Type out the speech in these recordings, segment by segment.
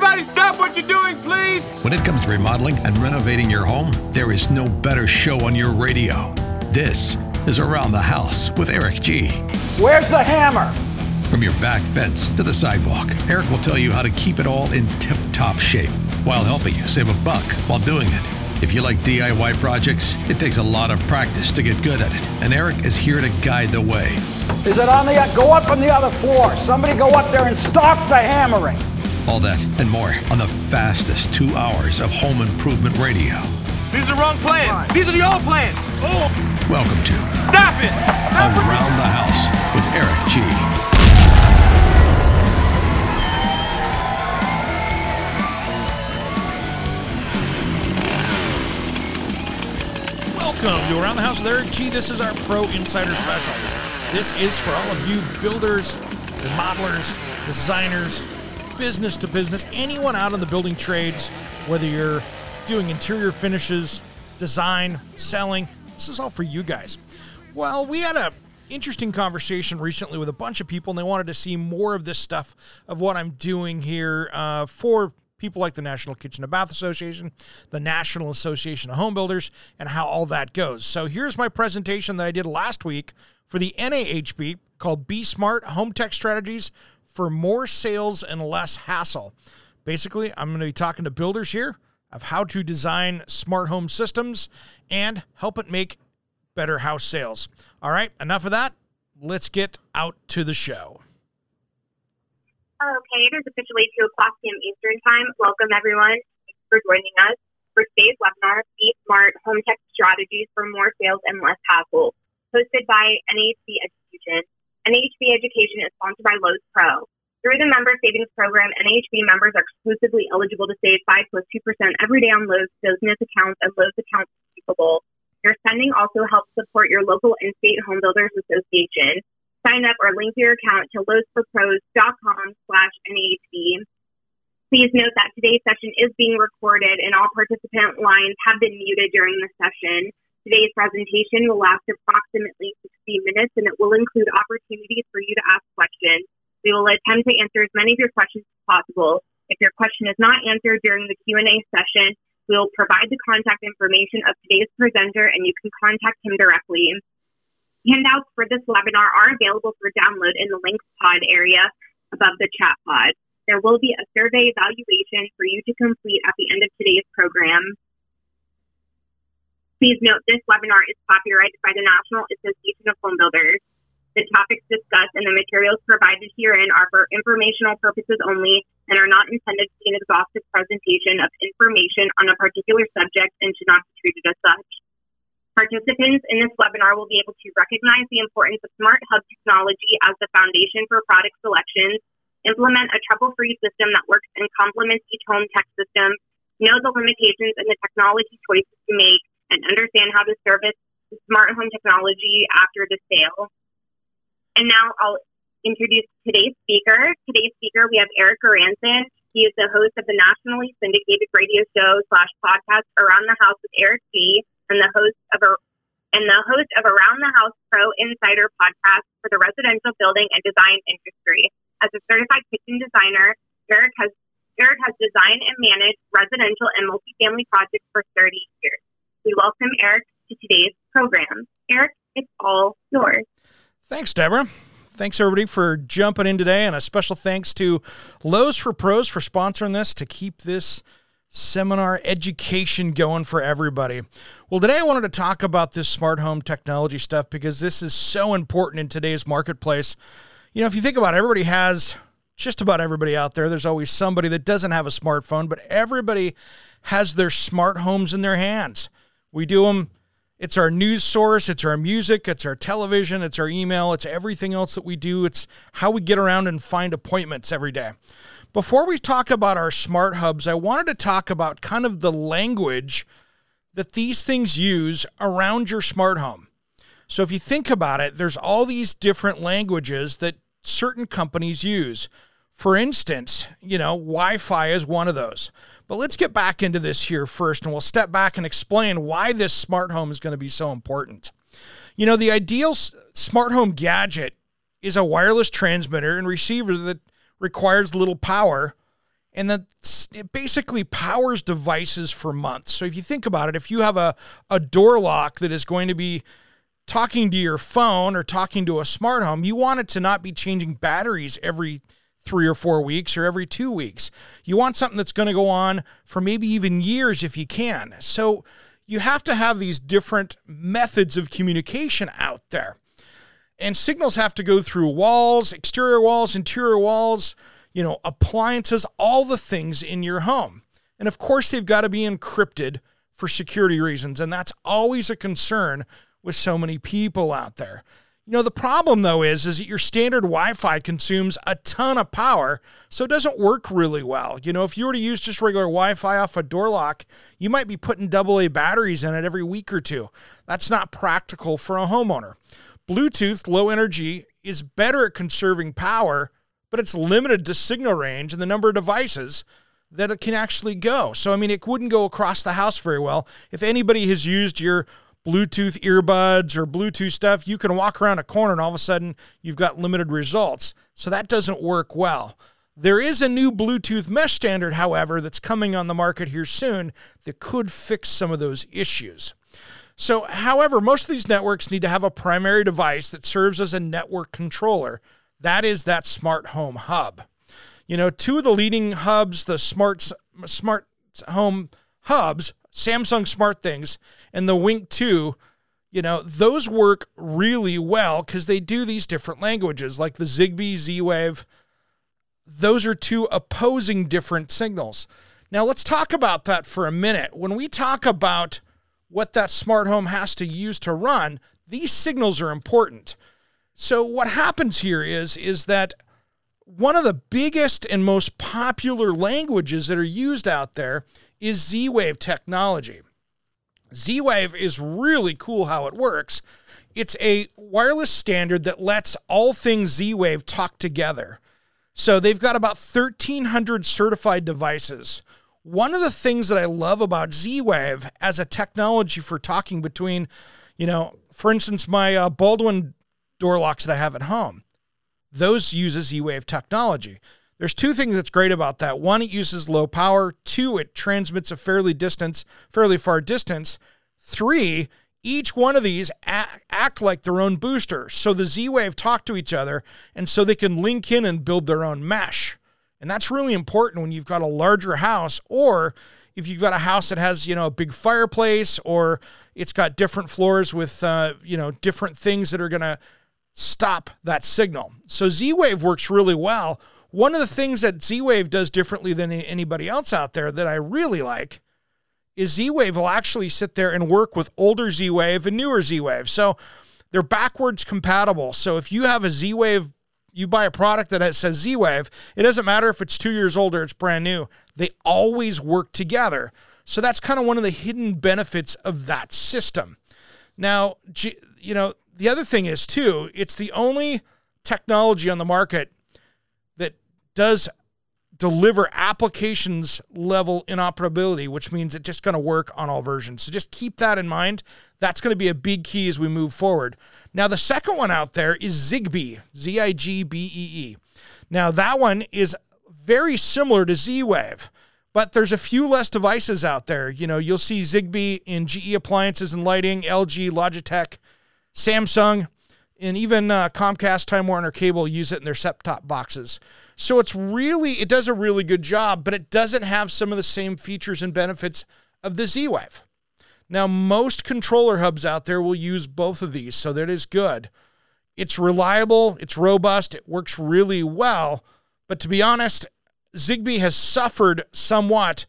Everybody stop what you're doing, please! When it comes to remodeling and renovating your home, there is no better show on your radio. This is Around the House with Eric G. Where's the hammer? From your back fence to the sidewalk, Eric will tell you how to keep it all in tip top shape while helping you save a buck while doing it. If you like DIY projects, it takes a lot of practice to get good at it, and Eric is here to guide the way. Is it on the go up on the other floor? Somebody go up there and stop the hammering. All that and more on the fastest two hours of home improvement radio. These are the wrong plans. These are the old plans. Oh, Welcome to stop it! Stop it! Around the House with Eric G. Welcome to Around the House with Eric G. This is our Pro Insider Special. This is for all of you builders, remodelers, designers, business to business, anyone out in the building trades, whether you're doing interior finishes, design, selling. This is all for you guys. Well, we had a interesting conversation recently with a bunch of people, and they wanted to see more of this stuff of what I'm doing here uh, for people like the National Kitchen and Bath Association, the National Association of Home Builders, and how all that goes. So here's my presentation that I did last week for the NAHB called Be Smart Home Tech Strategies for More Sales and Less Hassle. Basically, I'm going to be talking to builders here of how to design smart home systems and help it make better house sales. All right, enough of that. Let's get out to the show. Okay, it is officially 2 o'clock p.m. Eastern Time. Welcome, everyone. For joining us for today's webinar, Be Smart Home Tech Strategies for More Sales and Less Hassle, hosted by NHB Education. NHB Education is sponsored by Lowe's Pro. Through the member savings program, NHB members are exclusively eligible to save 5 plus 2% every day on Lowe's business accounts and Lowe's accounts receivable. Your spending also helps support your local and state home builders association. Sign up or link your account to lowesforpros.com slash NHB. Please note that today's session is being recorded and all participant lines have been muted during the session. Today's presentation will last approximately 60 minutes and it will include opportunities for you to ask questions. We will attempt to answer as many of your questions as possible. If your question is not answered during the Q&A session, we will provide the contact information of today's presenter and you can contact him directly. Handouts for this webinar are available for download in the links pod area above the chat pod. There will be a survey evaluation for you to complete at the end of today's program. Please note this webinar is copyrighted by the National Association of Home Builders. The topics discussed and the materials provided herein are for informational purposes only and are not intended to be an exhaustive presentation of information on a particular subject and should not be treated as such. Participants in this webinar will be able to recognize the importance of Smart Hub technology as the foundation for product selections, implement a trouble-free system that works and complements each home tech system, know the limitations and the technology choices to make, and understand how to service smart home technology after the sale. And now I'll introduce today's speaker. Today's speaker, we have Eric Goranson. He is the host of the nationally syndicated radio show slash podcast Around the House with Eric G. and the host of a and the host of Around the House Pro Insider podcast for the residential building and design industry. As a certified kitchen designer, Eric has Eric has designed and managed residential and multifamily projects for 30 years. We welcome Eric to today's program. Eric, it's all yours. Thanks, Deborah. Thanks, everybody, for jumping in today. And a special thanks to Lowe's for Pros for sponsoring this to keep this seminar education going for everybody. Well, today I wanted to talk about this smart home technology stuff because this is so important in today's marketplace. You know, if you think about it, everybody has just about everybody out there. There's always somebody that doesn't have a smartphone, but everybody has their smart homes in their hands. We do them it's our news source, it's our music, it's our television, it's our email, it's everything else that we do. It's how we get around and find appointments every day. Before we talk about our smart hubs, I wanted to talk about kind of the language that these things use around your smart home. So if you think about it, there's all these different languages that certain companies use. For instance, you know, Wi Fi is one of those. But let's get back into this here first, and we'll step back and explain why this smart home is going to be so important. You know, the ideal smart home gadget is a wireless transmitter and receiver that requires little power and that it basically powers devices for months. So if you think about it, if you have a, a door lock that is going to be talking to your phone or talking to a smart home, you want it to not be changing batteries every three or four weeks or every two weeks. You want something that's going to go on for maybe even years if you can. So you have to have these different methods of communication out there. And signals have to go through walls, exterior walls, interior walls, you know, appliances, all the things in your home. And of course, they've got to be encrypted for security reasons. And that's always a concern with so many people out there. You know, the problem though is is that your standard Wi-Fi consumes a ton of power, so it doesn't work really well. You know, if you were to use just regular Wi-Fi off a door lock, you might be putting AA batteries in it every week or two. That's not practical for a homeowner. Bluetooth low energy is better at conserving power, but it's limited to signal range and the number of devices that it can actually go. So I mean, it wouldn't go across the house very well. If anybody has used your Bluetooth earbuds or Bluetooth stuff, you can walk around a corner and all of a sudden you've got limited results. So that doesn't work well. There is a new Bluetooth mesh standard, however, that's coming on the market here soon that could fix some of those issues. So, however, most of these networks need to have a primary device that serves as a network controller. That is that smart home hub. You know, two of the leading hubs, the smart smart home hubs, Samsung Smart Things and the Wink 2, you know, those work really well because they do these different languages like the Zigbee, Z Wave. Those are two opposing different signals. Now, let's talk about that for a minute. When we talk about what that smart home has to use to run, these signals are important. So, what happens here is, is that one of the biggest and most popular languages that are used out there is Z Wave technology. Z Wave is really cool how it works. It's a wireless standard that lets all things Z Wave talk together. So they've got about 1,300 certified devices. One of the things that I love about Z Wave as a technology for talking between, you know, for instance, my uh, Baldwin door locks that I have at home, those use a Z Wave technology. There's two things that's great about that. One, it uses low power. Two, it transmits a fairly distance, fairly far distance. Three, each one of these act, act like their own booster. So the Z Wave talk to each other, and so they can link in and build their own mesh. And that's really important when you've got a larger house, or if you've got a house that has you know a big fireplace, or it's got different floors with uh, you know different things that are going to stop that signal. So Z Wave works really well one of the things that Z Wave does differently than anybody else out there that I really like is Z Wave will actually sit there and work with older Z Wave and newer Z Wave. So they're backwards compatible. So if you have a Z Wave, you buy a product that says Z Wave, it doesn't matter if it's two years old or it's brand new, they always work together. So that's kind of one of the hidden benefits of that system. Now, you know, the other thing is too, it's the only technology on the market does deliver applications level inoperability, which means it's just going to work on all versions. So just keep that in mind. That's going to be a big key as we move forward. Now, the second one out there is Zigbee, Z I G B E E. Now, that one is very similar to Z Wave, but there's a few less devices out there. You know, you'll see Zigbee in GE appliances and lighting, LG, Logitech, Samsung, and even uh, Comcast, Time Warner Cable use it in their set top boxes. So it's really, it does a really good job, but it doesn't have some of the same features and benefits of the Z Wave. Now, most controller hubs out there will use both of these, so that is good. It's reliable, it's robust, it works really well. But to be honest, Zigbee has suffered somewhat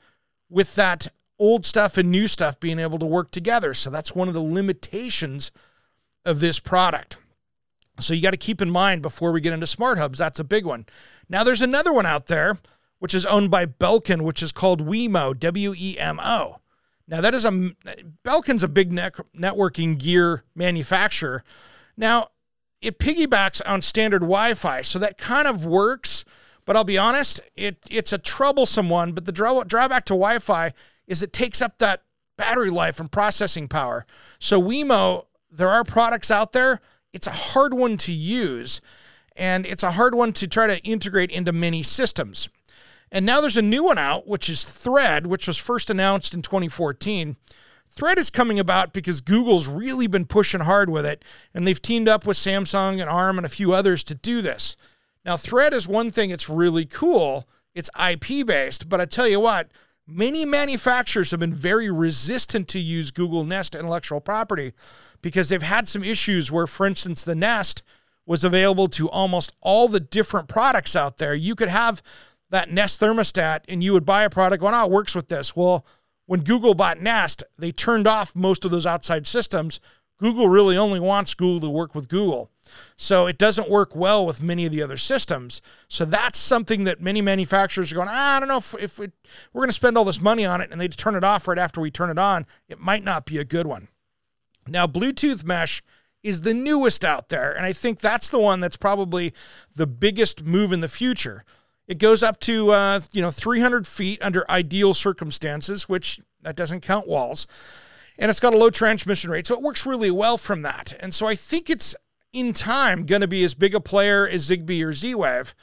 with that old stuff and new stuff being able to work together. So that's one of the limitations of this product. So you got to keep in mind before we get into smart hubs, that's a big one. Now there's another one out there which is owned by Belkin, which is called Wemo, W E M O. Now that is a Belkin's a big net, networking gear manufacturer. Now it piggybacks on standard Wi-Fi, so that kind of works. But I'll be honest, it it's a troublesome one. But the draw, drawback to Wi-Fi is it takes up that battery life and processing power. So Wemo, there are products out there it's a hard one to use and it's a hard one to try to integrate into many systems. And now there's a new one out, which is Thread, which was first announced in 2014. Thread is coming about because Google's really been pushing hard with it, and they've teamed up with Samsung and ARM and a few others to do this. Now, Thread is one thing, it's really cool. It's IP based, but I tell you what, many manufacturers have been very resistant to use Google Nest intellectual property because they've had some issues where, for instance, the Nest was available to almost all the different products out there. You could have that Nest thermostat and you would buy a product going, oh, it works with this. Well, when Google bought Nest, they turned off most of those outside systems. Google really only wants Google to work with Google. So it doesn't work well with many of the other systems. So that's something that many manufacturers are going, ah, I don't know if, if we, we're going to spend all this money on it and they turn it off right after we turn it on. It might not be a good one. Now, Bluetooth mesh is the newest out there. And I think that's the one that's probably the biggest move in the future. It goes up to uh, you know 300 feet under ideal circumstances, which that doesn't count walls, and it's got a low transmission rate, so it works really well from that. And so I think it's in time going to be as big a player as Zigbee or Z-Wave,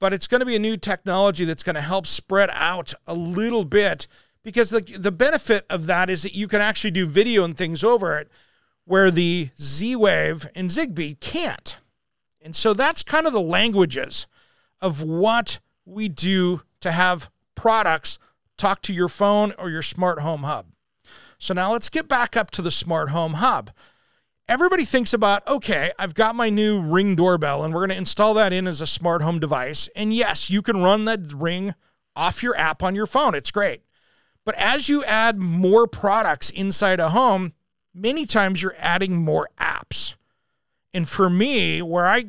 but it's going to be a new technology that's going to help spread out a little bit because the the benefit of that is that you can actually do video and things over it where the Z-Wave and Zigbee can't. And so that's kind of the languages of what we do to have products talk to your phone or your smart home hub. So now let's get back up to the smart home hub. Everybody thinks about, okay, I've got my new ring doorbell and we're going to install that in as a smart home device. And yes, you can run that ring off your app on your phone. It's great. But as you add more products inside a home, many times you're adding more apps. And for me, where I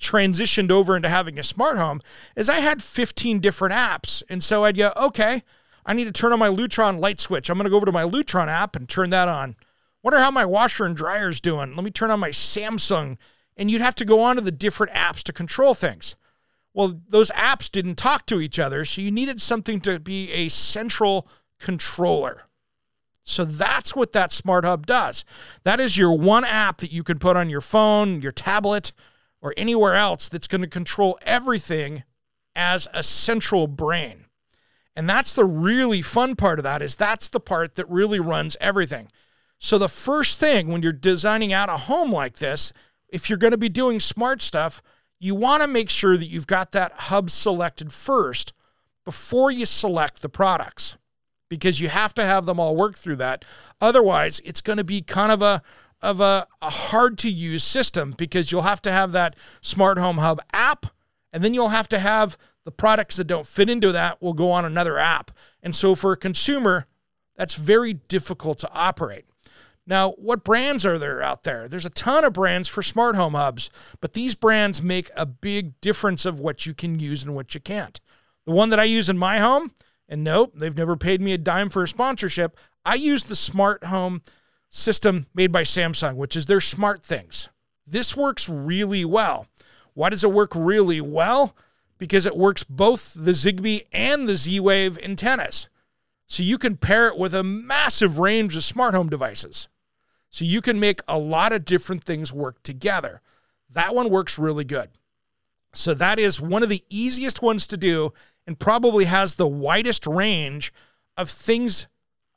transitioned over into having a smart home is I had 15 different apps. And so I'd go, okay, I need to turn on my Lutron light switch. I'm going to go over to my Lutron app and turn that on. Wonder how my washer and dryer is doing. Let me turn on my Samsung. And you'd have to go on to the different apps to control things. Well, those apps didn't talk to each other, so you needed something to be a central controller. So that's what that Smart Hub does. That is your one app that you can put on your phone, your tablet, or anywhere else that's going to control everything as a central brain. And that's the really fun part of that is that's the part that really runs everything. So the first thing when you're designing out a home like this, if you're going to be doing smart stuff, you want to make sure that you've got that hub selected first before you select the products because you have to have them all work through that. Otherwise, it's going to be kind of a of a, a hard to use system because you'll have to have that smart home hub app and then you'll have to have the products that don't fit into that will go on another app. And so for a consumer, that's very difficult to operate. Now, what brands are there out there? There's a ton of brands for smart home hubs, but these brands make a big difference of what you can use and what you can't. The one that I use in my home, and nope, they've never paid me a dime for a sponsorship. I use the smart home system made by Samsung, which is their smart things. This works really well. Why does it work really well? Because it works both the Zigbee and the Z Wave antennas. So you can pair it with a massive range of smart home devices. So you can make a lot of different things work together. That one works really good. So that is one of the easiest ones to do and probably has the widest range of things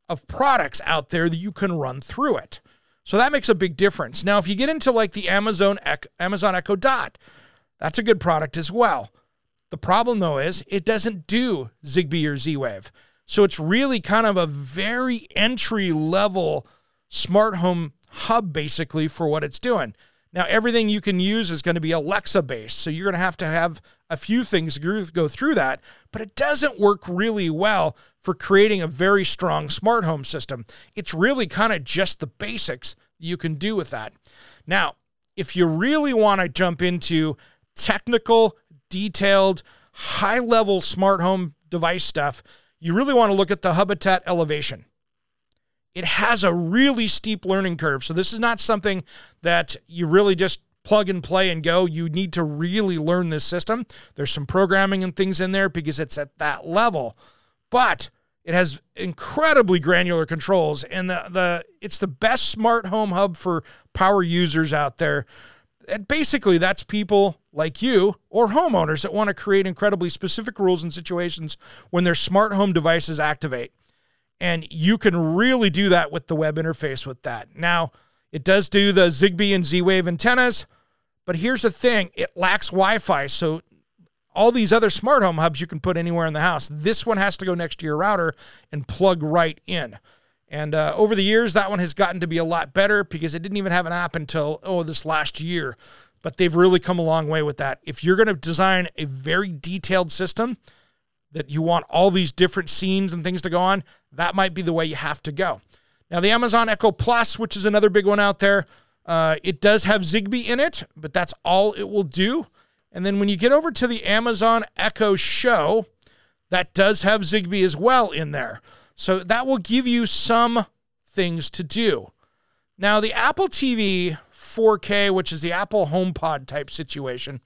of products out there that you can run through it. So that makes a big difference. Now, if you get into like the Amazon Amazon Echo Dot, that's a good product as well. The problem though is it doesn't do Zigbee or Z-Wave. So it's really kind of a very entry level smart home hub basically for what it's doing. Now, everything you can use is going to be Alexa based. So you're going to have to have a few things go through that, but it doesn't work really well for creating a very strong smart home system. It's really kind of just the basics you can do with that. Now, if you really want to jump into technical, detailed, high level smart home device stuff, you really want to look at the Hubitat Elevation it has a really steep learning curve. So this is not something that you really just plug and play and go. You need to really learn this system. There's some programming and things in there because it's at that level. But it has incredibly granular controls and the, the it's the best smart home hub for power users out there. And basically, that's people like you or homeowners that want to create incredibly specific rules and situations when their smart home devices activate. And you can really do that with the web interface with that. Now, it does do the Zigbee and Z Wave antennas, but here's the thing it lacks Wi Fi. So, all these other smart home hubs you can put anywhere in the house. This one has to go next to your router and plug right in. And uh, over the years, that one has gotten to be a lot better because it didn't even have an app until, oh, this last year. But they've really come a long way with that. If you're going to design a very detailed system that you want all these different scenes and things to go on, that might be the way you have to go. Now, the Amazon Echo Plus, which is another big one out there, uh, it does have Zigbee in it, but that's all it will do. And then when you get over to the Amazon Echo Show, that does have Zigbee as well in there. So that will give you some things to do. Now, the Apple TV 4K, which is the Apple HomePod type situation,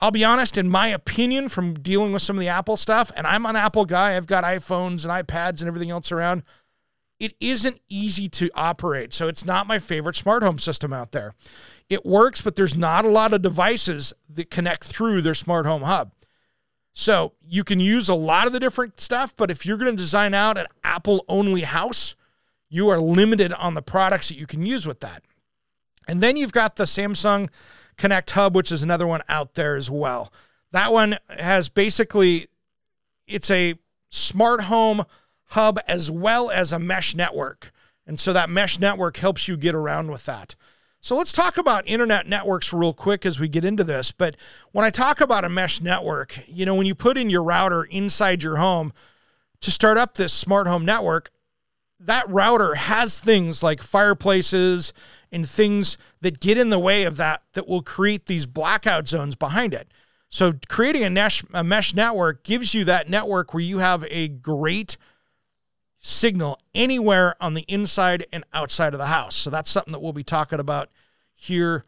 I'll be honest, in my opinion, from dealing with some of the Apple stuff, and I'm an Apple guy, I've got iPhones and iPads and everything else around. It isn't easy to operate. So it's not my favorite smart home system out there. It works, but there's not a lot of devices that connect through their smart home hub. So you can use a lot of the different stuff, but if you're going to design out an Apple only house, you are limited on the products that you can use with that. And then you've got the Samsung Connect Hub, which is another one out there as well. That one has basically it's a smart home hub as well as a mesh network. And so that mesh network helps you get around with that. So let's talk about internet networks real quick as we get into this. But when I talk about a mesh network, you know, when you put in your router inside your home to start up this smart home network, that router has things like fireplaces and things that get in the way of that that will create these blackout zones behind it. So creating a mesh, a mesh network gives you that network where you have a great signal anywhere on the inside and outside of the house. So that's something that we'll be talking about here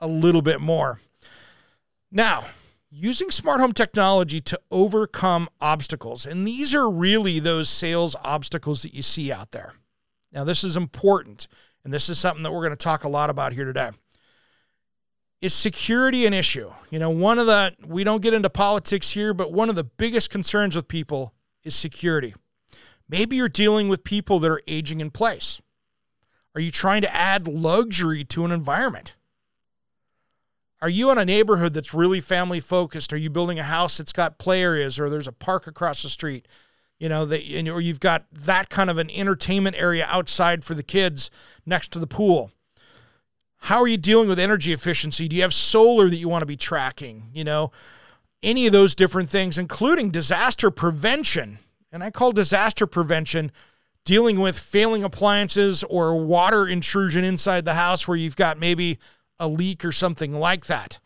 a little bit more. Now, using smart home technology to overcome obstacles. And these are really those sales obstacles that you see out there. Now, this is important, and this is something that we're going to talk a lot about here today. Is security an issue? You know, one of the, we don't get into politics here, but one of the biggest concerns with people is security. Maybe you're dealing with people that are aging in place. Are you trying to add luxury to an environment? Are you in a neighborhood that's really family focused? Are you building a house that's got play areas or there's a park across the street? You know, that or you've got that kind of an entertainment area outside for the kids next to the pool. How are you dealing with energy efficiency? Do you have solar that you want to be tracking? You know, any of those different things, including disaster prevention. And I call disaster prevention dealing with failing appliances or water intrusion inside the house where you've got maybe a leak or something like that.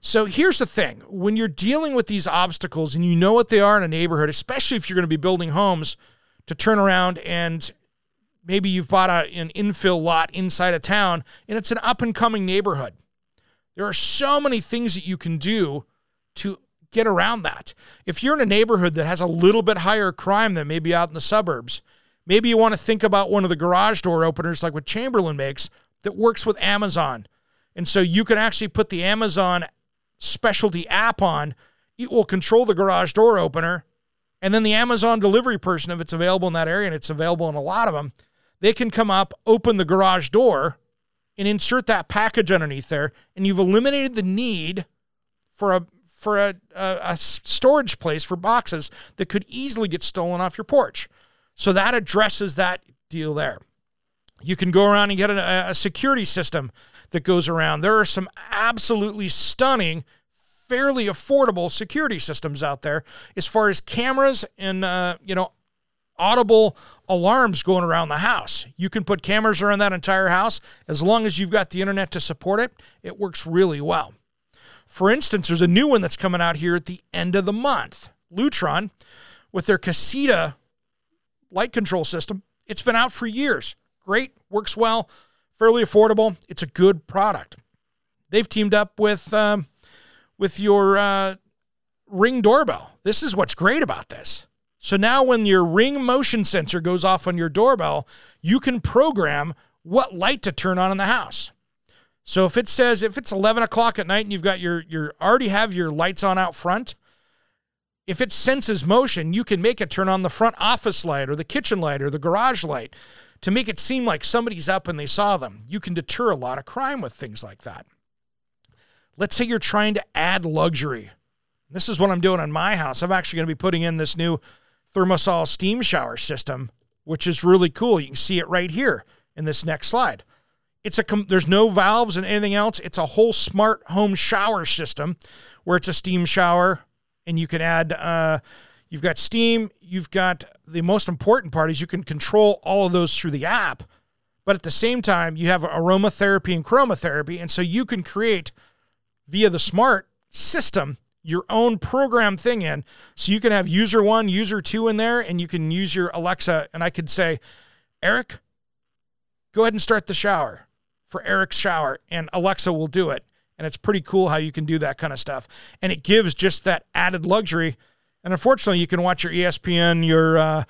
So here's the thing when you're dealing with these obstacles and you know what they are in a neighborhood, especially if you're going to be building homes to turn around and maybe you've bought a, an infill lot inside a town and it's an up and coming neighborhood. There are so many things that you can do to get around that. If you're in a neighborhood that has a little bit higher crime than maybe out in the suburbs, maybe you want to think about one of the garage door openers like what Chamberlain makes that works with Amazon. And so you can actually put the Amazon specialty app on. It will control the garage door opener. And then the Amazon delivery person, if it's available in that area, and it's available in a lot of them, they can come up, open the garage door, and insert that package underneath there. And you've eliminated the need for a for a, a, a, storage place for boxes that could easily get stolen off your porch. So that addresses that deal there. You can go around and get a, a security system that goes around. There are some absolutely stunning, fairly affordable security systems out there as far as cameras and, uh, you know, audible alarms going around the house. You can put cameras around that entire house as long as you've got the internet to support it. It works really well. For instance, there's a new one that's coming out here at the end of the month. Lutron, with their Caséta light control system, it's been out for years. Great, works well, fairly affordable. It's a good product. They've teamed up with um, with your uh, Ring doorbell. This is what's great about this. So now, when your Ring motion sensor goes off on your doorbell, you can program what light to turn on in the house. So if it says if it's 11 o'clock at night and you've got your your already have your lights on out front, if it senses motion, you can make it turn on the front office light or the kitchen light or the garage light to make it seem like somebody's up and they saw them. You can deter a lot of crime with things like that. Let's say you're trying to add luxury. This is what I'm doing on my house. I'm actually going to be putting in this new ThermaSol steam shower system, which is really cool. You can see it right here in this next slide. It's a there's no valves and anything else. It's a whole smart home shower system where it's a steam shower and you can add uh, you've got steam, you've got the most important part is you can control all of those through the app. But at the same time, you have aromatherapy and chromotherapy and so you can create via the smart system your own program thing in. So you can have user 1, user 2 in there and you can use your Alexa and I could say, "Eric, go ahead and start the shower." For Eric's shower, and Alexa will do it. And it's pretty cool how you can do that kind of stuff. And it gives just that added luxury. And unfortunately, you can watch your ESPN, your uh,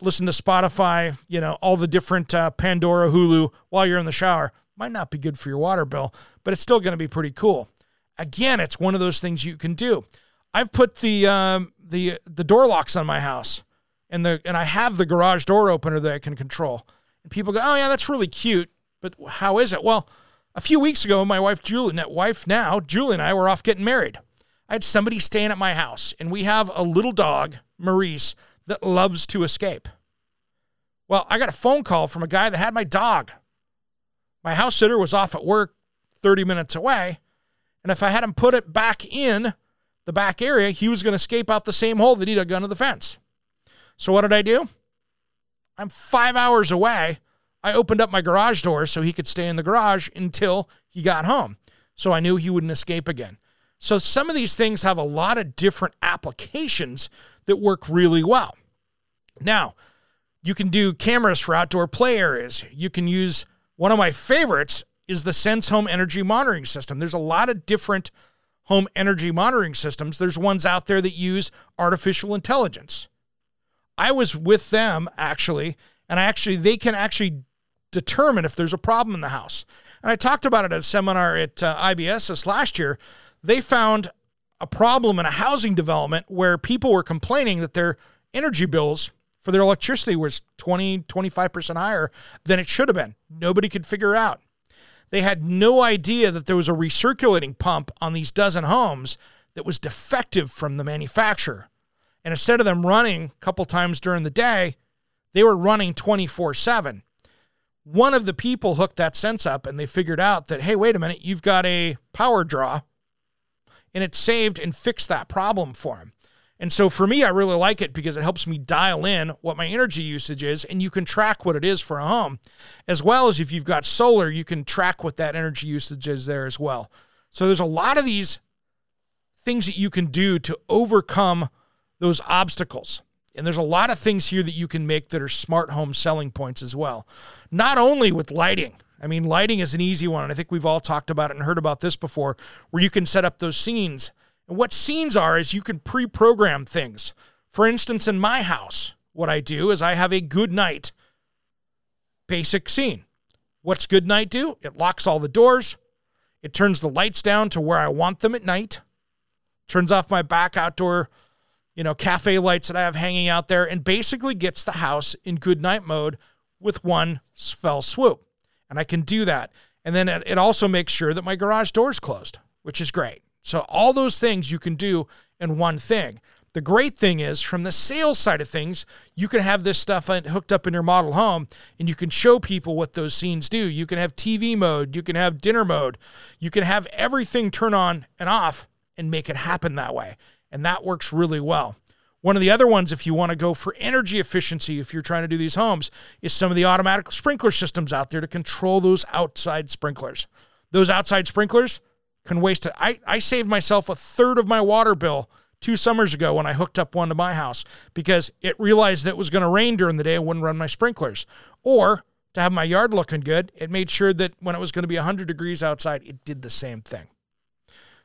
listen to Spotify, you know, all the different uh, Pandora, Hulu while you're in the shower. Might not be good for your water bill, but it's still going to be pretty cool. Again, it's one of those things you can do. I've put the um, the the door locks on my house, and the and I have the garage door opener that I can control. And people go, "Oh yeah, that's really cute." But how is it? Well, a few weeks ago, my wife Julie, net wife now, Julie and I were off getting married. I had somebody staying at my house, and we have a little dog, Maurice, that loves to escape. Well, I got a phone call from a guy that had my dog. My house sitter was off at work 30 minutes away, and if I had him put it back in the back area, he was going to escape out the same hole that he dug under the fence. So what did I do? I'm five hours away I opened up my garage door so he could stay in the garage until he got home. So I knew he wouldn't escape again. So some of these things have a lot of different applications that work really well. Now, you can do cameras for outdoor play areas. You can use one of my favorites is the Sense Home Energy Monitoring System. There's a lot of different home energy monitoring systems. There's ones out there that use artificial intelligence. I was with them actually, and I actually they can actually determine if there's a problem in the house. And I talked about it at a seminar at uh, IBS this last year. They found a problem in a housing development where people were complaining that their energy bills for their electricity was 20, 25% higher than it should have been. Nobody could figure out. They had no idea that there was a recirculating pump on these dozen homes that was defective from the manufacturer. And instead of them running a couple times during the day, they were running 24 7 one of the people hooked that sense up and they figured out that, hey, wait a minute, you've got a power draw. And it saved and fixed that problem for him. And so for me, I really like it because it helps me dial in what my energy usage is, and you can track what it is for a home. As well as if you've got solar, you can track what that energy usage is there as well. So there's a lot of these things that you can do to overcome those obstacles. And there's a lot of things here that you can make that are smart home selling points as well. Not only with lighting. I mean, lighting is an easy one. And I think we've all talked about it and heard about this before, where you can set up those scenes. And what scenes are is you can pre program things. For instance, in my house, what I do is I have a good night basic scene. What's good night do? It locks all the doors, it turns the lights down to where I want them at night, turns off my back outdoor you know, cafe lights that I have hanging out there, and basically gets the house in good night mode with one fell swoop. And I can do that. And then it also makes sure that my garage door is closed, which is great. So, all those things you can do in one thing. The great thing is, from the sales side of things, you can have this stuff hooked up in your model home and you can show people what those scenes do. You can have TV mode, you can have dinner mode, you can have everything turn on and off and make it happen that way and that works really well. One of the other ones, if you want to go for energy efficiency, if you're trying to do these homes, is some of the automatic sprinkler systems out there to control those outside sprinklers. Those outside sprinklers can waste it. I, I saved myself a third of my water bill two summers ago when I hooked up one to my house because it realized that it was going to rain during the day and wouldn't run my sprinklers. Or to have my yard looking good, it made sure that when it was going to be 100 degrees outside, it did the same thing.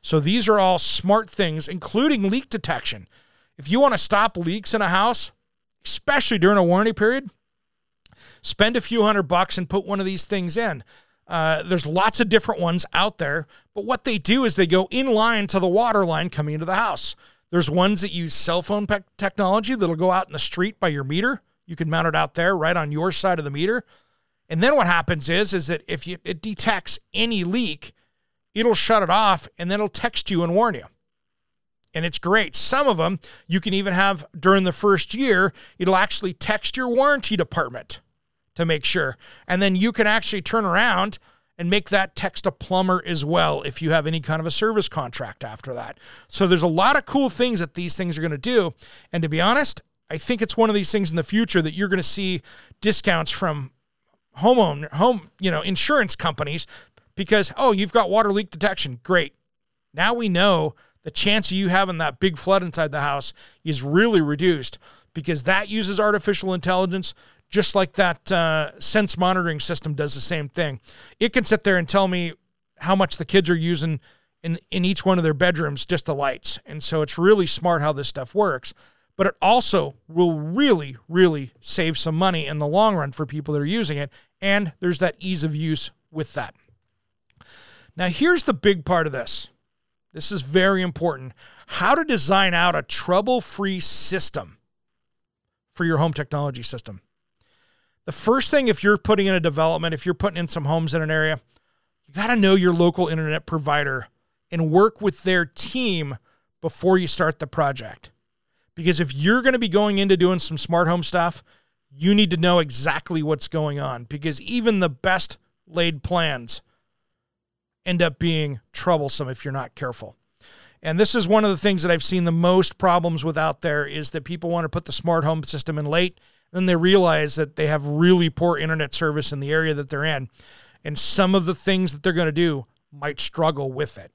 So these are all smart things, including leak detection. If you want to stop leaks in a house, especially during a warranty period, spend a few hundred bucks and put one of these things in. Uh, there's lots of different ones out there, but what they do is they go in line to the water line coming into the house. There's ones that use cell phone pe- technology that'll go out in the street by your meter. You can mount it out there right on your side of the meter. And then what happens is is that if you, it detects any leak, it'll shut it off and then it'll text you and warn you. And it's great. Some of them you can even have during the first year, it'll actually text your warranty department to make sure. And then you can actually turn around and make that text a plumber as well if you have any kind of a service contract after that. So there's a lot of cool things that these things are going to do. And to be honest, I think it's one of these things in the future that you're going to see discounts from homeowner home, you know, insurance companies because oh, you've got water leak detection. Great. Now we know the chance of you having that big flood inside the house is really reduced because that uses artificial intelligence just like that uh, sense monitoring system does the same thing. It can sit there and tell me how much the kids are using in, in each one of their bedrooms, just the lights. And so it's really smart how this stuff works. But it also will really, really save some money in the long run for people that are using it. And there's that ease of use with that. Now, here's the big part of this. This is very important. How to design out a trouble free system for your home technology system. The first thing, if you're putting in a development, if you're putting in some homes in an area, you got to know your local internet provider and work with their team before you start the project. Because if you're going to be going into doing some smart home stuff, you need to know exactly what's going on because even the best laid plans end up being troublesome if you're not careful. And this is one of the things that I've seen the most problems with out there is that people want to put the smart home system in late then they realize that they have really poor internet service in the area that they're in. And some of the things that they're going to do might struggle with it.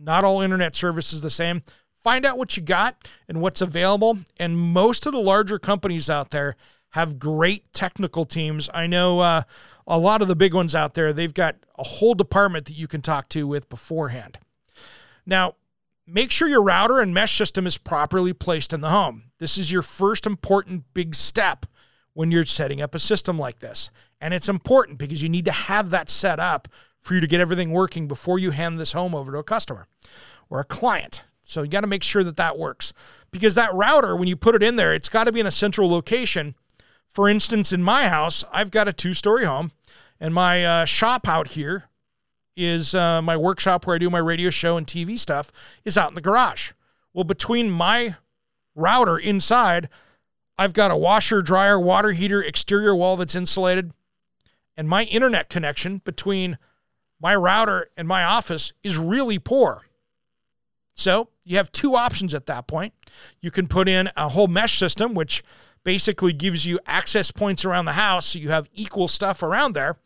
Not all internet service is the same. Find out what you got and what's available. And most of the larger companies out there have great technical teams. I know uh, a lot of the big ones out there, they've got a whole department that you can talk to with beforehand. Now, make sure your router and mesh system is properly placed in the home. This is your first important big step when you're setting up a system like this. And it's important because you need to have that set up for you to get everything working before you hand this home over to a customer or a client. So you got to make sure that that works because that router, when you put it in there, it's got to be in a central location. For instance, in my house, I've got a two story home and my uh, shop out here is uh, my workshop where I do my radio show and TV stuff is out in the garage. Well, between my router inside, I've got a washer, dryer, water heater, exterior wall that's insulated, and my internet connection between my router and my office is really poor. So you have two options at that point. You can put in a whole mesh system, which basically gives you access points around the house so you have equal stuff around there.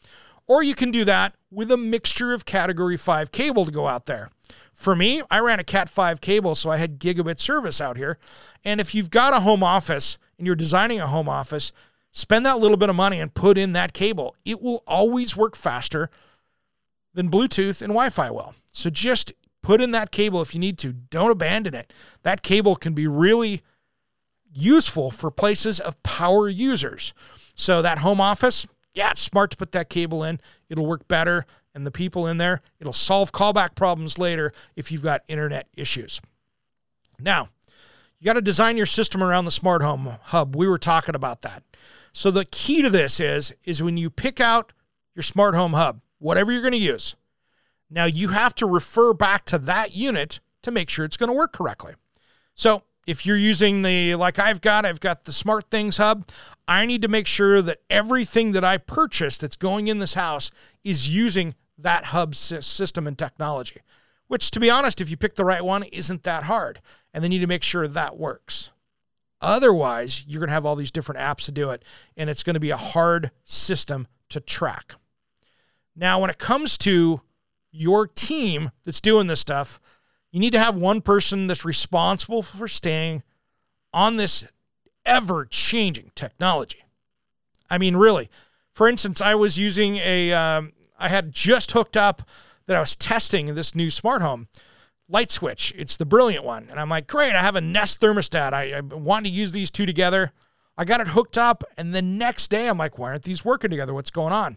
Or you can do that with a mixture of Category 5 cable to go out there. For me, I ran a Cat 5 cable, so I had gigabit service out here. And if you've got a home office and you're designing a home office, spend that little bit of money and put in that cable. It will always work faster than Bluetooth and Wi Fi will. So just put in that cable if you need to. Don't abandon it. That cable can be really useful for places of power users. So that home office, yeah, it's smart to put that cable in. It'll work better. And the people in there, it'll solve callback problems later if you've got internet issues. Now, you got to design your system around the smart home hub. We were talking about that. So the key to this is is when you pick out your smart home hub, whatever you're going to use. Now you have to refer back to that unit to make sure it's going to work correctly. So if you're using the like I've got, I've got the Smart Things hub. I need to make sure that everything that I purchase that's going in this house is using that hub system and technology. Which, to be honest, if you pick the right one, isn't that hard. And they need to make sure that works. Otherwise, you're going to have all these different apps to do it, and it's going to be a hard system to track. Now, when it comes to your team that's doing this stuff, you need to have one person that's responsible for staying on this ever changing technology. I mean, really. For instance, I was using a, um, I had just hooked up that I was testing this new smart home light switch. It's the brilliant one. And I'm like, great, I have a Nest thermostat. I, I want to use these two together. I got it hooked up. And the next day, I'm like, why aren't these working together? What's going on?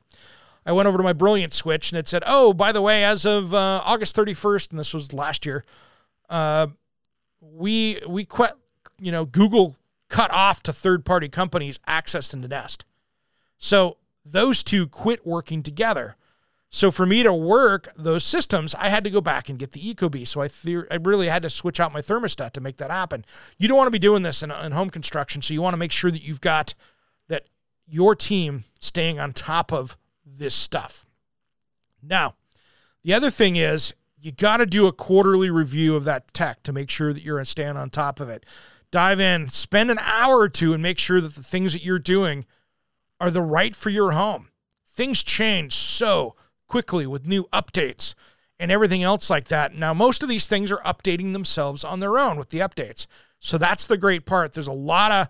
I went over to my Brilliant switch and it said, "Oh, by the way, as of uh, August 31st, and this was last year, uh, we we quit, you know, Google cut off to third-party companies access into Nest. So those two quit working together. So for me to work those systems, I had to go back and get the Ecobee. So I I really had to switch out my thermostat to make that happen. You don't want to be doing this in, in home construction, so you want to make sure that you've got that your team staying on top of this stuff. Now, the other thing is you got to do a quarterly review of that tech to make sure that you're staying on top of it. Dive in, spend an hour or two and make sure that the things that you're doing are the right for your home. Things change so quickly with new updates and everything else like that. Now, most of these things are updating themselves on their own with the updates. So that's the great part. There's a lot of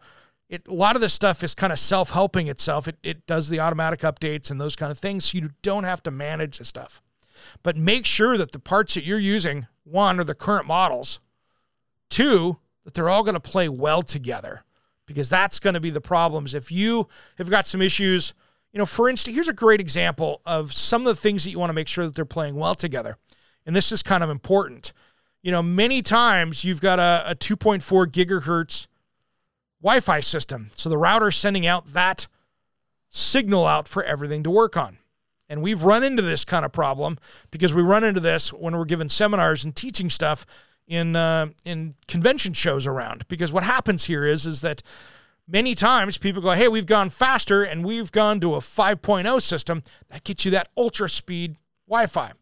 it, a lot of this stuff is kind of self-helping itself. It, it does the automatic updates and those kind of things. So you don't have to manage the stuff. But make sure that the parts that you're using, one, are the current models. Two, that they're all going to play well together. Because that's going to be the problems. If you have got some issues, you know, for instance, here's a great example of some of the things that you want to make sure that they're playing well together. And this is kind of important. You know, many times you've got a, a 2.4 gigahertz Wi Fi system. So the router's sending out that signal out for everything to work on. And we've run into this kind of problem because we run into this when we're giving seminars and teaching stuff in uh, in convention shows around. Because what happens here is is that many times people go, "Hey, we've gone faster and we've gone to a 5.0 system that gets you that ultra speed Wi-Fi."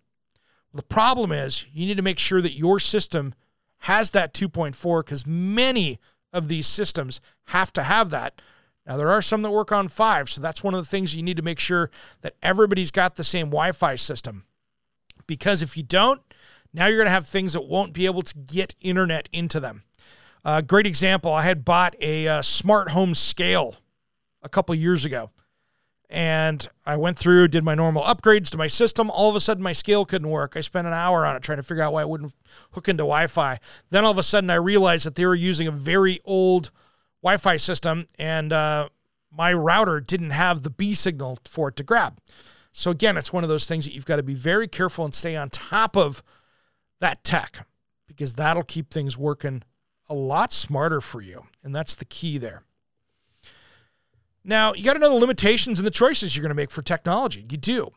The problem is you need to make sure that your system has that 2.4 because many of these systems have to have that. Now, there are some that work on five, so that's one of the things you need to make sure that everybody's got the same Wi Fi system. Because if you don't, now you're going to have things that won't be able to get internet into them. A uh, great example I had bought a uh, smart home scale a couple years ago. And I went through, did my normal upgrades to my system. All of a sudden, my scale couldn't work. I spent an hour on it trying to figure out why it wouldn't hook into Wi Fi. Then all of a sudden, I realized that they were using a very old Wi Fi system, and uh, my router didn't have the B signal for it to grab. So, again, it's one of those things that you've got to be very careful and stay on top of that tech because that'll keep things working a lot smarter for you. And that's the key there. Now, you got to know the limitations and the choices you're going to make for technology. You do.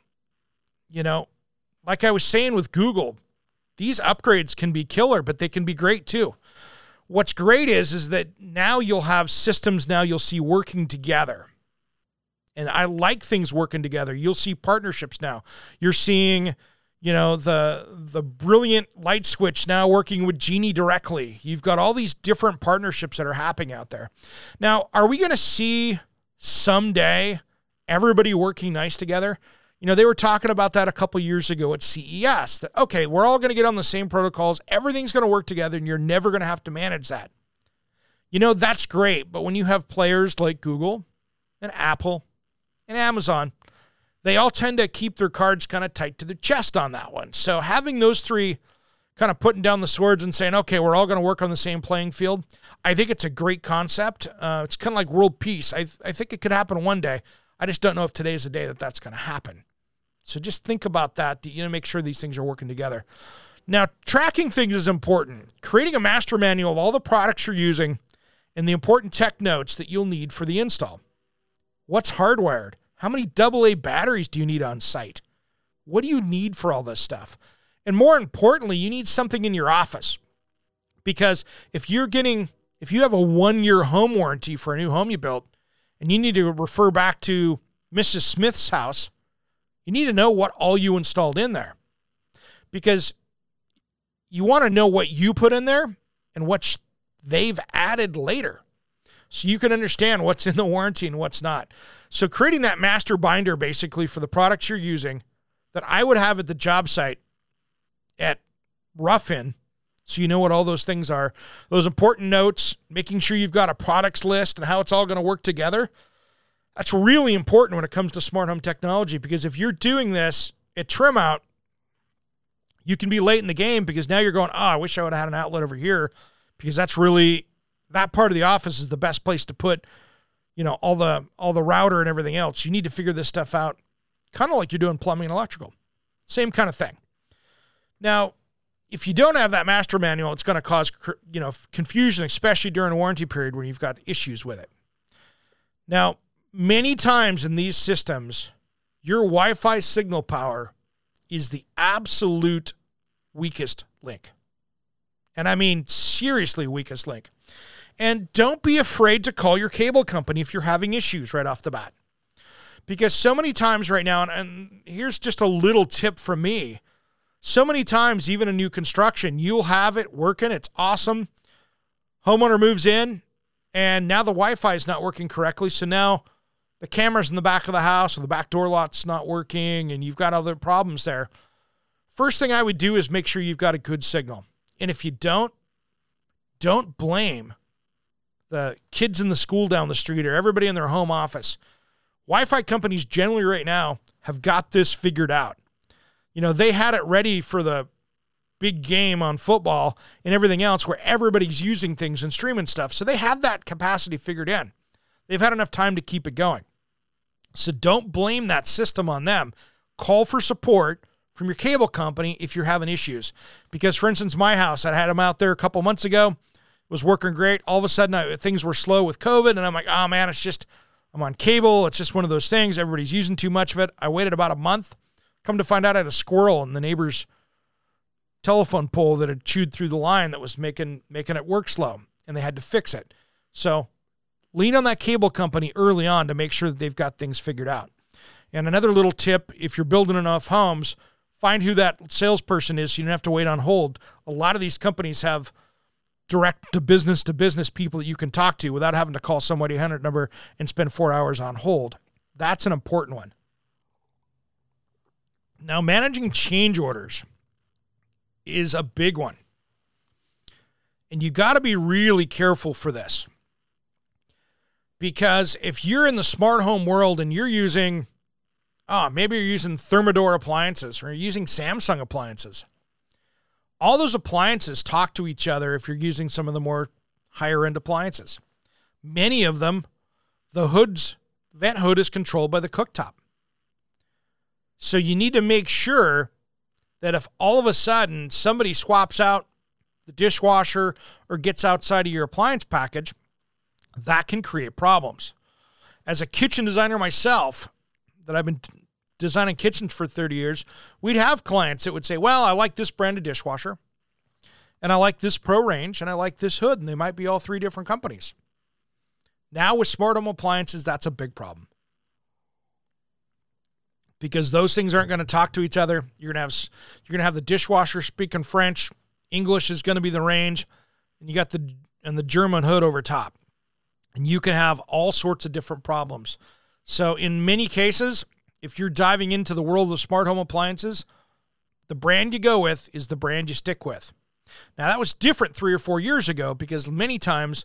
You know, like I was saying with Google, these upgrades can be killer, but they can be great too. What's great is is that now you'll have systems now you'll see working together. And I like things working together. You'll see partnerships now. You're seeing, you know, the the brilliant light switch now working with Genie directly. You've got all these different partnerships that are happening out there. Now, are we going to see someday everybody working nice together. You know, they were talking about that a couple years ago at CES that, okay, we're all going to get on the same protocols, everything's going to work together, and you're never going to have to manage that. You know, that's great. But when you have players like Google and Apple and Amazon, they all tend to keep their cards kind of tight to their chest on that one. So having those three kind of putting down the swords and saying, okay, we're all going to work on the same playing field. I think it's a great concept. Uh, it's kind of like world peace. I, I think it could happen one day. I just don't know if today's the day that that's going to happen. So just think about that. You know, make sure these things are working together. Now, tracking things is important. Creating a master manual of all the products you're using and the important tech notes that you'll need for the install. What's hardwired? How many AA batteries do you need on site? What do you need for all this stuff? And more importantly, you need something in your office. Because if you're getting, if you have a one year home warranty for a new home you built, and you need to refer back to Mrs. Smith's house, you need to know what all you installed in there. Because you want to know what you put in there and what they've added later. So you can understand what's in the warranty and what's not. So creating that master binder basically for the products you're using that I would have at the job site at rough-in so you know what all those things are. Those important notes, making sure you've got a products list and how it's all going to work together. That's really important when it comes to smart home technology because if you're doing this at trim out, you can be late in the game because now you're going, oh, I wish I would have had an outlet over here because that's really that part of the office is the best place to put, you know, all the all the router and everything else. You need to figure this stuff out kind of like you're doing plumbing and electrical. Same kind of thing. Now, if you don't have that master manual, it's going to cause you know confusion, especially during a warranty period when you've got issues with it. Now, many times in these systems, your Wi-Fi signal power is the absolute weakest link. And I mean seriously weakest link. And don't be afraid to call your cable company if you're having issues right off the bat. Because so many times right now, and, and here's just a little tip from me so many times, even a new construction, you'll have it working. It's awesome. Homeowner moves in, and now the Wi Fi is not working correctly. So now the camera's in the back of the house, or the back door lot's not working, and you've got other problems there. First thing I would do is make sure you've got a good signal. And if you don't, don't blame the kids in the school down the street or everybody in their home office. Wi Fi companies generally right now have got this figured out you know, they had it ready for the big game on football and everything else where everybody's using things and streaming stuff. So they have that capacity figured in. They've had enough time to keep it going. So don't blame that system on them. Call for support from your cable company if you're having issues. Because, for instance, my house, I had them out there a couple months ago, it was working great. All of a sudden, I, things were slow with COVID, and I'm like, oh man, it's just, I'm on cable. It's just one of those things. Everybody's using too much of it. I waited about a month Come to find out, I had a squirrel in the neighbor's telephone pole that had chewed through the line that was making making it work slow, and they had to fix it. So lean on that cable company early on to make sure that they've got things figured out. And another little tip if you're building enough homes, find who that salesperson is so you don't have to wait on hold. A lot of these companies have direct to business to business people that you can talk to without having to call somebody 100 number and spend four hours on hold. That's an important one. Now, managing change orders is a big one. And you got to be really careful for this. Because if you're in the smart home world and you're using, oh, maybe you're using Thermador appliances or you're using Samsung appliances, all those appliances talk to each other if you're using some of the more higher end appliances. Many of them, the hood's vent hood is controlled by the cooktop. So you need to make sure that if all of a sudden somebody swaps out the dishwasher or gets outside of your appliance package, that can create problems. As a kitchen designer myself, that I've been designing kitchens for 30 years, we'd have clients that would say, Well, I like this brand of dishwasher, and I like this pro range, and I like this hood, and they might be all three different companies. Now, with smart home appliances, that's a big problem because those things aren't going to talk to each other. You're going to have you're going to have the dishwasher speaking French, English is going to be the range, and you got the and the German hood over top. And you can have all sorts of different problems. So in many cases, if you're diving into the world of smart home appliances, the brand you go with is the brand you stick with. Now that was different 3 or 4 years ago because many times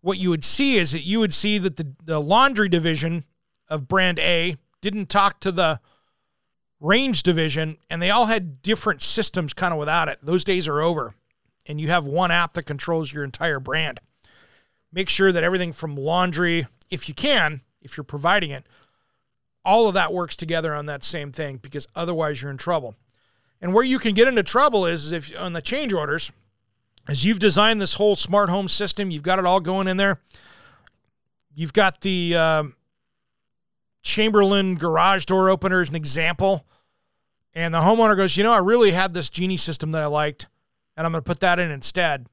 what you would see is that you would see that the, the laundry division of brand A didn't talk to the range division, and they all had different systems kind of without it. Those days are over, and you have one app that controls your entire brand. Make sure that everything from laundry, if you can, if you're providing it, all of that works together on that same thing because otherwise you're in trouble. And where you can get into trouble is if on the change orders, as you've designed this whole smart home system, you've got it all going in there. You've got the um, Chamberlain garage door opener as an example. And the homeowner goes, You know, I really had this Genie system that I liked, and I'm going to put that in instead.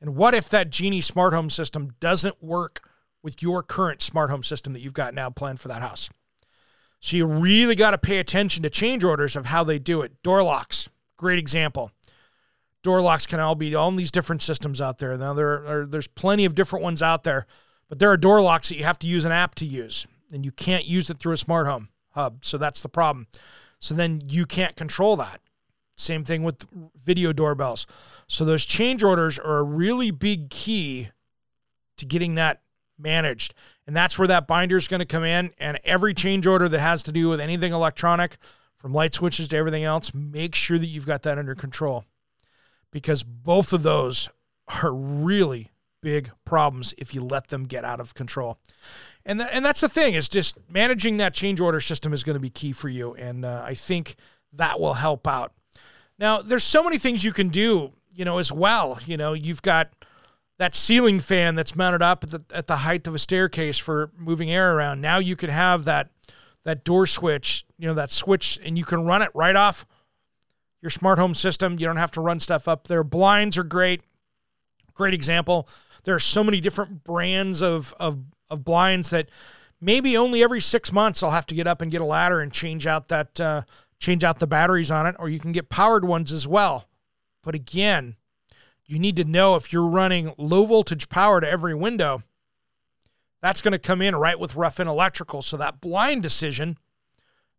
And what if that Genie smart home system doesn't work with your current smart home system that you've got now planned for that house? So you really got to pay attention to change orders of how they do it. Door locks, great example. Door locks can all be all these different systems out there. Now there are there's plenty of different ones out there, but there are door locks that you have to use an app to use and you can't use it through a smart home hub. So that's the problem. So then you can't control that. Same thing with video doorbells. So those change orders are a really big key to getting that managed. And that's where that binder is going to come in. And every change order that has to do with anything electronic, from light switches to everything else, make sure that you've got that under control because both of those are really, big problems if you let them get out of control. And th- and that's the thing is just managing that change order system is going to be key for you, and uh, I think that will help out. Now, there's so many things you can do, you know, as well. You know, you've got that ceiling fan that's mounted up at the at the height of a staircase for moving air around. Now you can have that that door switch, you know, that switch, and you can run it right off your smart home system. You don't have to run stuff up there. Blinds are great. Great example. There are so many different brands of of of blinds that maybe only every six months I'll have to get up and get a ladder and change out that uh, change out the batteries on it, or you can get powered ones as well. But again, you need to know if you're running low voltage power to every window, that's going to come in right with rough-in Electrical. So that blind decision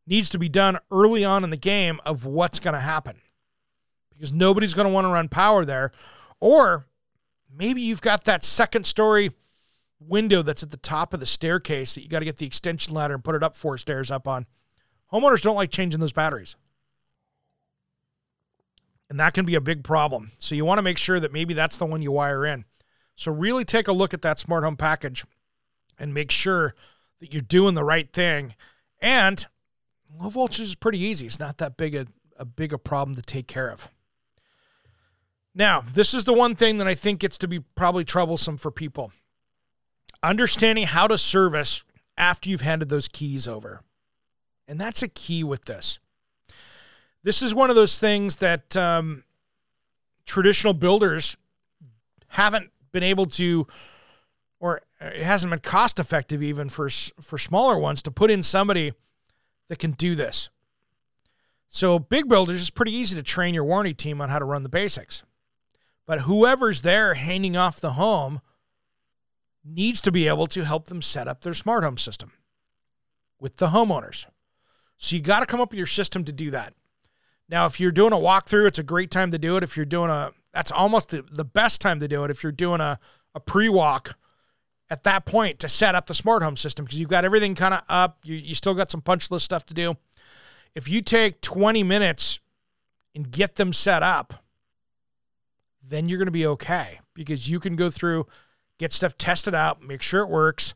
needs to be done early on in the game of what's going to happen because nobody's going to want to run power there. Or maybe you've got that second story window that's at the top of the staircase that you got to get the extension ladder and put it up four stairs up on. Homeowners don't like changing those batteries. And that can be a big problem. So you want to make sure that maybe that's the one you wire in. So really take a look at that smart home package and make sure that you're doing the right thing. And low voltage is pretty easy. It's not that big a, a big a problem to take care of. Now, this is the one thing that I think gets to be probably troublesome for people. Understanding how to service after you've handed those keys over. And that's a key with this. This is one of those things that um, traditional builders haven't been able to, or it hasn't been cost effective even for for smaller ones to put in somebody that can do this. So big builders it's pretty easy to train your warranty team on how to run the basics. But whoever's there handing off the home needs to be able to help them set up their smart home system with the homeowners. So you got to come up with your system to do that. Now, if you're doing a walkthrough, it's a great time to do it. If you're doing a, that's almost the, the best time to do it. If you're doing a, a pre walk at that point to set up the smart home system because you've got everything kind of up. You, you still got some punch list stuff to do. If you take 20 minutes and get them set up, then you're going to be okay because you can go through, get stuff tested out, make sure it works.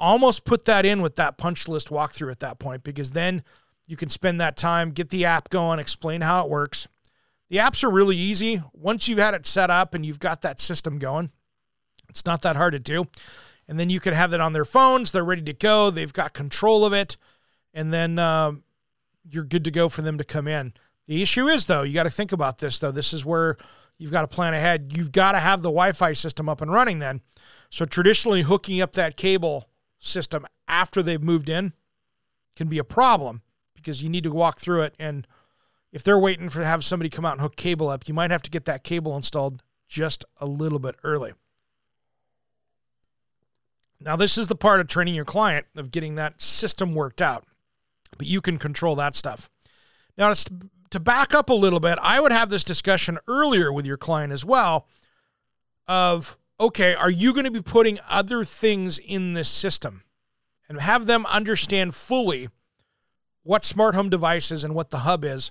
Almost put that in with that punch list walkthrough at that point because then you can spend that time, get the app going, explain how it works. The apps are really easy. Once you've had it set up and you've got that system going, it's not that hard to do. And then you can have that on their phones. They're ready to go. They've got control of it. And then uh, you're good to go for them to come in. The issue is, though, you got to think about this, though. This is where you've got to plan ahead. You've got to have the Wi Fi system up and running then. So, traditionally, hooking up that cable system after they've moved in can be a problem because you need to walk through it. And if they're waiting for have somebody come out and hook cable up, you might have to get that cable installed just a little bit early. Now, this is the part of training your client of getting that system worked out, but you can control that stuff. Now, to back up a little bit, I would have this discussion earlier with your client as well of okay, are you going to be putting other things in this system and have them understand fully what smart home device is and what the hub is.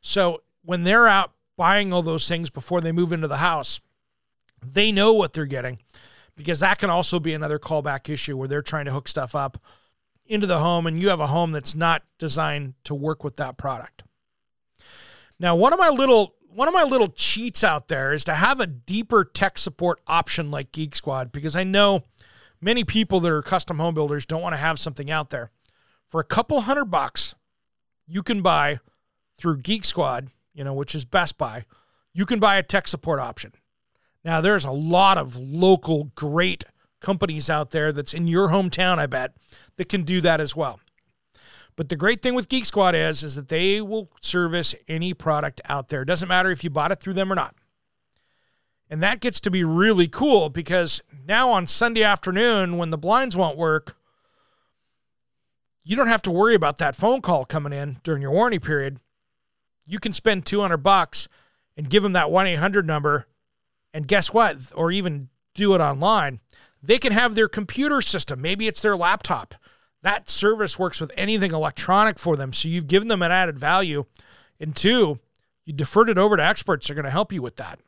So when they're out buying all those things before they move into the house, they know what they're getting because that can also be another callback issue where they're trying to hook stuff up into the home and you have a home that's not designed to work with that product. Now, one of my little one of my little cheats out there is to have a deeper tech support option like Geek Squad because I know many people that are custom home builders don't want to have something out there for a couple hundred bucks, you can buy through Geek Squad, you know, which is Best Buy, you can buy a tech support option. Now, there's a lot of local great companies out there that's in your hometown, I bet, that can do that as well. But the great thing with Geek Squad is, is that they will service any product out there. It doesn't matter if you bought it through them or not. And that gets to be really cool because now on Sunday afternoon, when the blinds won't work, you don't have to worry about that phone call coming in during your warranty period. You can spend 200 bucks and give them that 1-800 number and guess what? Or even do it online. They can have their computer system. Maybe it's their laptop. That service works with anything electronic for them. So you've given them an added value. And two, you deferred it over to experts that are going to help you with that.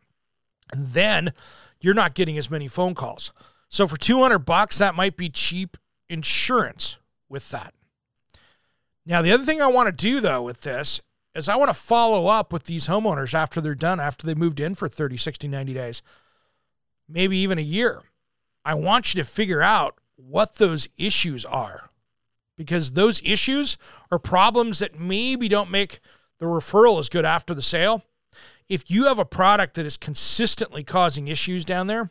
And then you're not getting as many phone calls. So for 200 bucks, that might be cheap insurance with that. Now, the other thing I want to do though with this is I want to follow up with these homeowners after they're done, after they moved in for 30, 60, 90 days, maybe even a year. I want you to figure out what those issues are because those issues are problems that maybe don't make the referral as good after the sale. If you have a product that is consistently causing issues down there,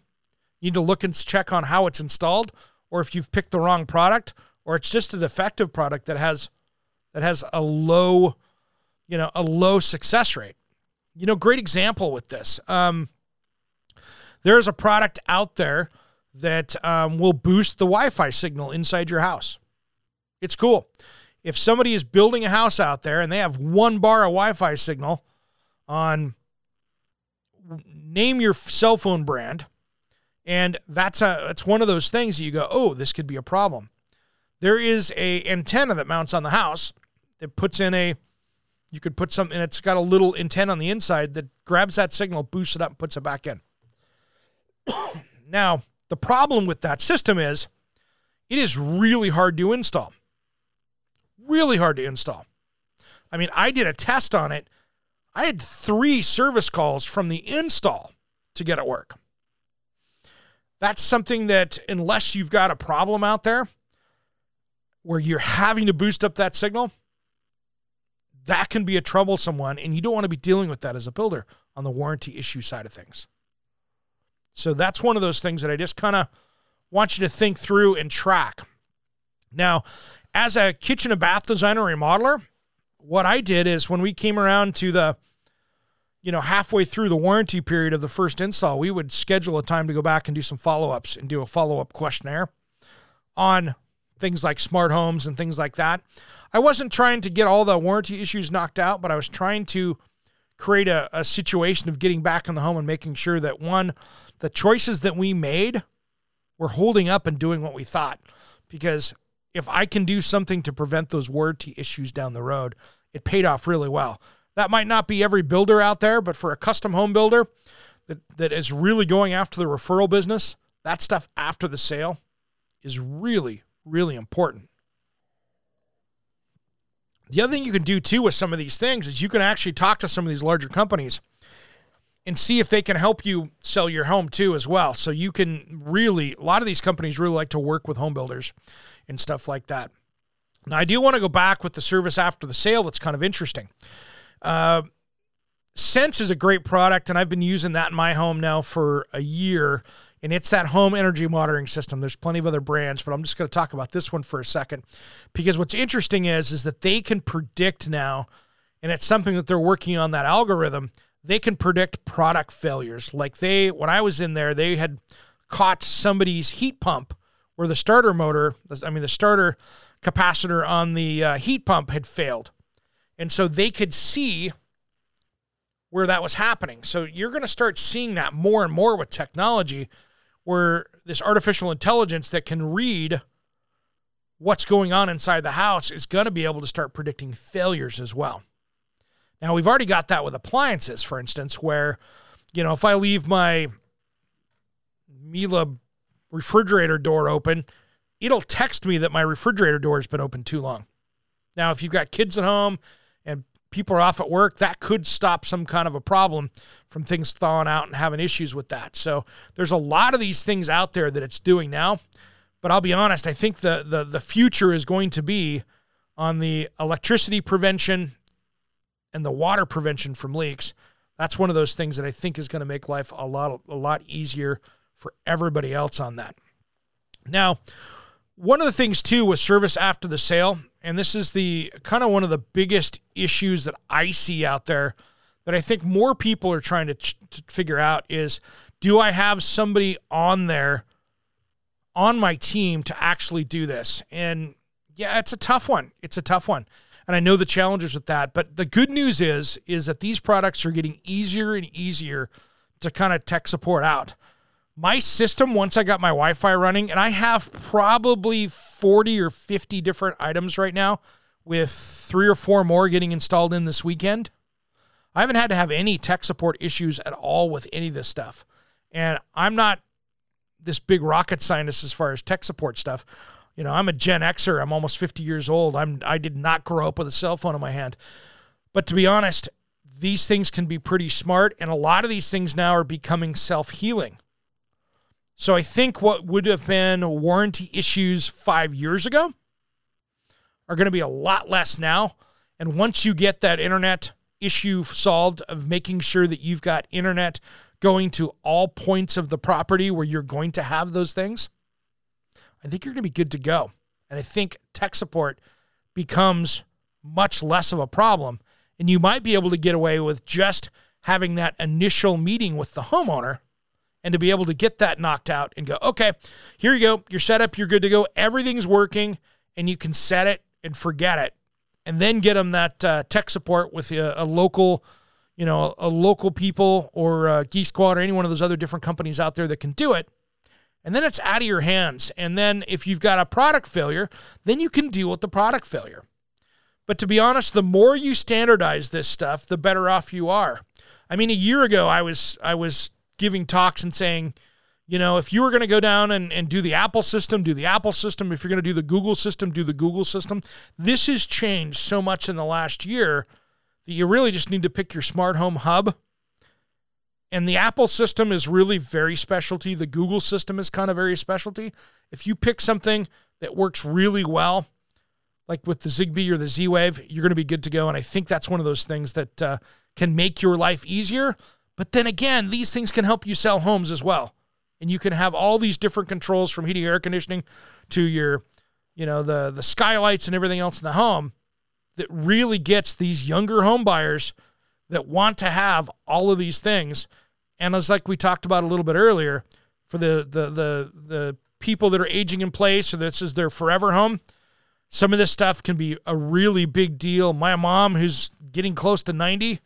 you need to look and check on how it's installed or if you've picked the wrong product or it's just a defective product that has that has a low you know a low success rate you know great example with this um, there's a product out there that um, will boost the wi-fi signal inside your house it's cool. If somebody is building a house out there and they have one bar of wi-fi signal on name your cell phone brand and that's a that's one of those things that you go oh this could be a problem. There is a antenna that mounts on the house that puts in a you could put something and it's got a little antenna on the inside that grabs that signal boosts it up and puts it back in. Now the problem with that system is it is really hard to install really hard to install i mean i did a test on it i had three service calls from the install to get it work that's something that unless you've got a problem out there where you're having to boost up that signal that can be a troublesome one, and you don't want to be dealing with that as a builder on the warranty issue side of things. So that's one of those things that I just kind of want you to think through and track. Now, as a kitchen and bath designer remodeler, what I did is when we came around to the you know, halfway through the warranty period of the first install, we would schedule a time to go back and do some follow ups and do a follow up questionnaire on things like smart homes and things like that. I wasn't trying to get all the warranty issues knocked out, but I was trying to create a, a situation of getting back in the home and making sure that one, the choices that we made were holding up and doing what we thought. Because if I can do something to prevent those warranty issues down the road, it paid off really well. That might not be every builder out there, but for a custom home builder that, that is really going after the referral business, that stuff after the sale is really, really important. The other thing you can do too with some of these things is you can actually talk to some of these larger companies and see if they can help you sell your home too as well. So you can really a lot of these companies really like to work with home builders and stuff like that. Now I do want to go back with the service after the sale that's kind of interesting. Uh, Sense is a great product, and I've been using that in my home now for a year and it's that home energy monitoring system. There's plenty of other brands, but I'm just going to talk about this one for a second because what's interesting is is that they can predict now, and it's something that they're working on that algorithm. They can predict product failures. Like they, when I was in there, they had caught somebody's heat pump where the starter motor, I mean the starter capacitor on the uh, heat pump had failed, and so they could see where that was happening. So you're going to start seeing that more and more with technology where this artificial intelligence that can read what's going on inside the house is going to be able to start predicting failures as well. Now, we've already got that with appliances, for instance, where, you know, if I leave my Miele refrigerator door open, it'll text me that my refrigerator door has been open too long. Now, if you've got kids at home and people are off at work, that could stop some kind of a problem from things thawing out and having issues with that. So there's a lot of these things out there that it's doing now. But I'll be honest, I think the the the future is going to be on the electricity prevention and the water prevention from leaks. That's one of those things that I think is going to make life a lot a lot easier for everybody else on that. Now, one of the things too with service after the sale and this is the kind of one of the biggest issues that I see out there that I think more people are trying to, to figure out is do I have somebody on there on my team to actually do this? And yeah, it's a tough one. It's a tough one. And I know the challenges with that, but the good news is is that these products are getting easier and easier to kind of tech support out my system once I got my Wi-Fi running, and I have probably 40 or 50 different items right now, with three or four more getting installed in this weekend. I haven't had to have any tech support issues at all with any of this stuff. And I'm not this big rocket scientist as far as tech support stuff. You know, I'm a Gen Xer. I'm almost 50 years old. I'm I did not grow up with a cell phone in my hand. But to be honest, these things can be pretty smart and a lot of these things now are becoming self-healing. So I think what would have been warranty issues 5 years ago are going to be a lot less now. And once you get that internet issue solved of making sure that you've got internet going to all points of the property where you're going to have those things, I think you're going to be good to go. And I think tech support becomes much less of a problem. And you might be able to get away with just having that initial meeting with the homeowner and to be able to get that knocked out and go, okay, here you go. You're set up. You're good to go. Everything's working and you can set it and forget it. And then get them that uh, tech support with a, a, local, you know, a, local people or uh, Geek Squad or any one of those other different companies out there that can do it and then it's out of your hands. And then if you've got a product failure, then you can deal with the product failure. But to be honest, the more you standardize this stuff, the better off you are. I mean, a year ago, I was I was giving talks and saying, you know, if you were going to go down and, and do the Apple system, do the Apple system. If you're going to do the Google system, do the Google system. This has changed so much in the last year that you really just need to pick your smart home hub and the Apple system is really very specialty. The Google system is kind of very specialty. If you pick something that works really well, like with the Zigbee or the Z Wave, you're going to be good to go. And I think that's one of those things that uh, can make your life easier. But then again, these things can help you sell homes as well. And you can have all these different controls from heating, air conditioning to your, you know, the the skylights and everything else in the home that really gets these younger home buyers that want to have all of these things. And as like we talked about a little bit earlier, for the the the the people that are aging in place, or this is their forever home, some of this stuff can be a really big deal. My mom, who's getting close to 90,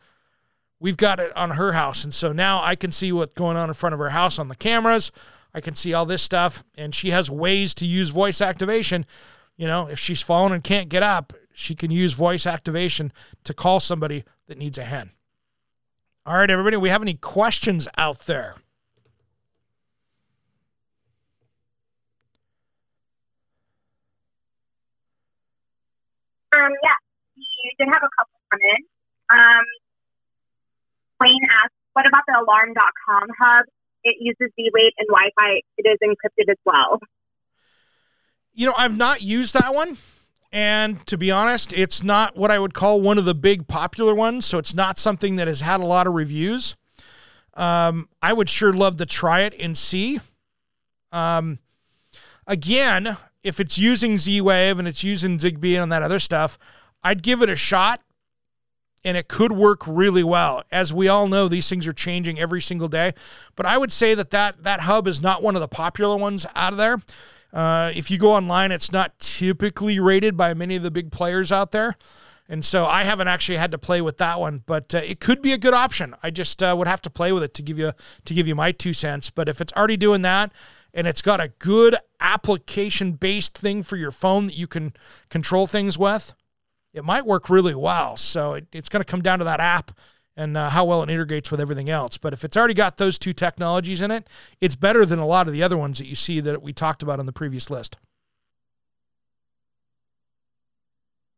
we've got it on her house. And so now I can see what's going on in front of her house on the cameras. I can see all this stuff. And she has ways to use voice activation. You know, if she's fallen and can't get up, she can use voice activation to call somebody that needs a hand. All right, everybody, we have any questions out there? Um, yeah, we did have a couple come in. Um, Wayne asked, what about the alarm.com hub? It uses Z-Wave and Wi-Fi. It is encrypted as well. You know, I've not used that one. And to be honest, it's not what I would call one of the big popular ones. So it's not something that has had a lot of reviews. Um, I would sure love to try it and see. Um, again, if it's using Z Wave and it's using Zigbee and that other stuff, I'd give it a shot and it could work really well. As we all know, these things are changing every single day. But I would say that that, that hub is not one of the popular ones out of there. Uh, if you go online, it's not typically rated by many of the big players out there. And so I haven't actually had to play with that one, but uh, it could be a good option. I just uh, would have to play with it to give you to give you my two cents. But if it's already doing that, and it's got a good application based thing for your phone that you can control things with, it might work really well. So it, it's going to come down to that app and uh, how well it integrates with everything else. But if it's already got those two technologies in it, it's better than a lot of the other ones that you see that we talked about on the previous list.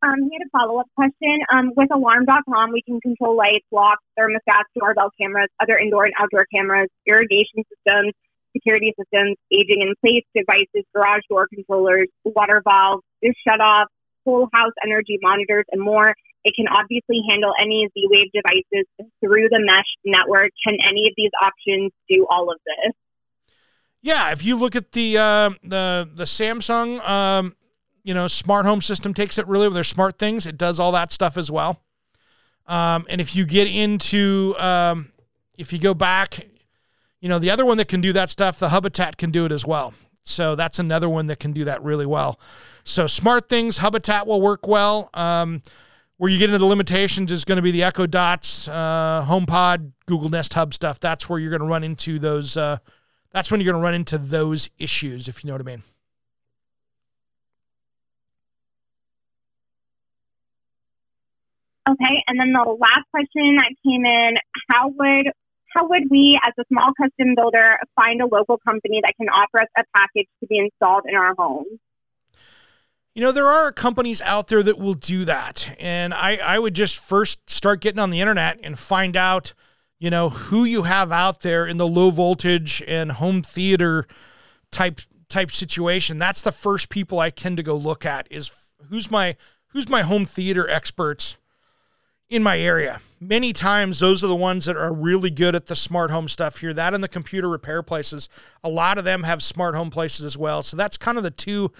Um, he had a follow up question. Um, with alarm.com, we can control lights, locks, thermostats, doorbell cameras, other indoor and outdoor cameras, irrigation systems, security systems, aging in place devices, garage door controllers, water valves, dish shutoffs, whole house energy monitors, and more. It can obviously handle any Z Wave devices through the mesh network. Can any of these options do all of this? Yeah, if you look at the uh, the the Samsung, um, you know, smart home system takes it really with their SmartThings. It does all that stuff as well. Um, and if you get into, um, if you go back, you know, the other one that can do that stuff, the Hubitat can do it as well. So that's another one that can do that really well. So SmartThings, Hubitat will work well. Um, where you get into the limitations is going to be the Echo Dots, uh, HomePod, Google Nest Hub stuff. That's where you're going to run into those. Uh, that's when you're going to run into those issues, if you know what I mean. Okay, and then the last question that came in: How would how would we, as a small custom builder, find a local company that can offer us a package to be installed in our home? You know, there are companies out there that will do that. And I, I would just first start getting on the internet and find out, you know, who you have out there in the low voltage and home theater type type situation. That's the first people I tend to go look at is who's my who's my home theater experts in my area. Many times those are the ones that are really good at the smart home stuff here. That and the computer repair places. A lot of them have smart home places as well. So that's kind of the two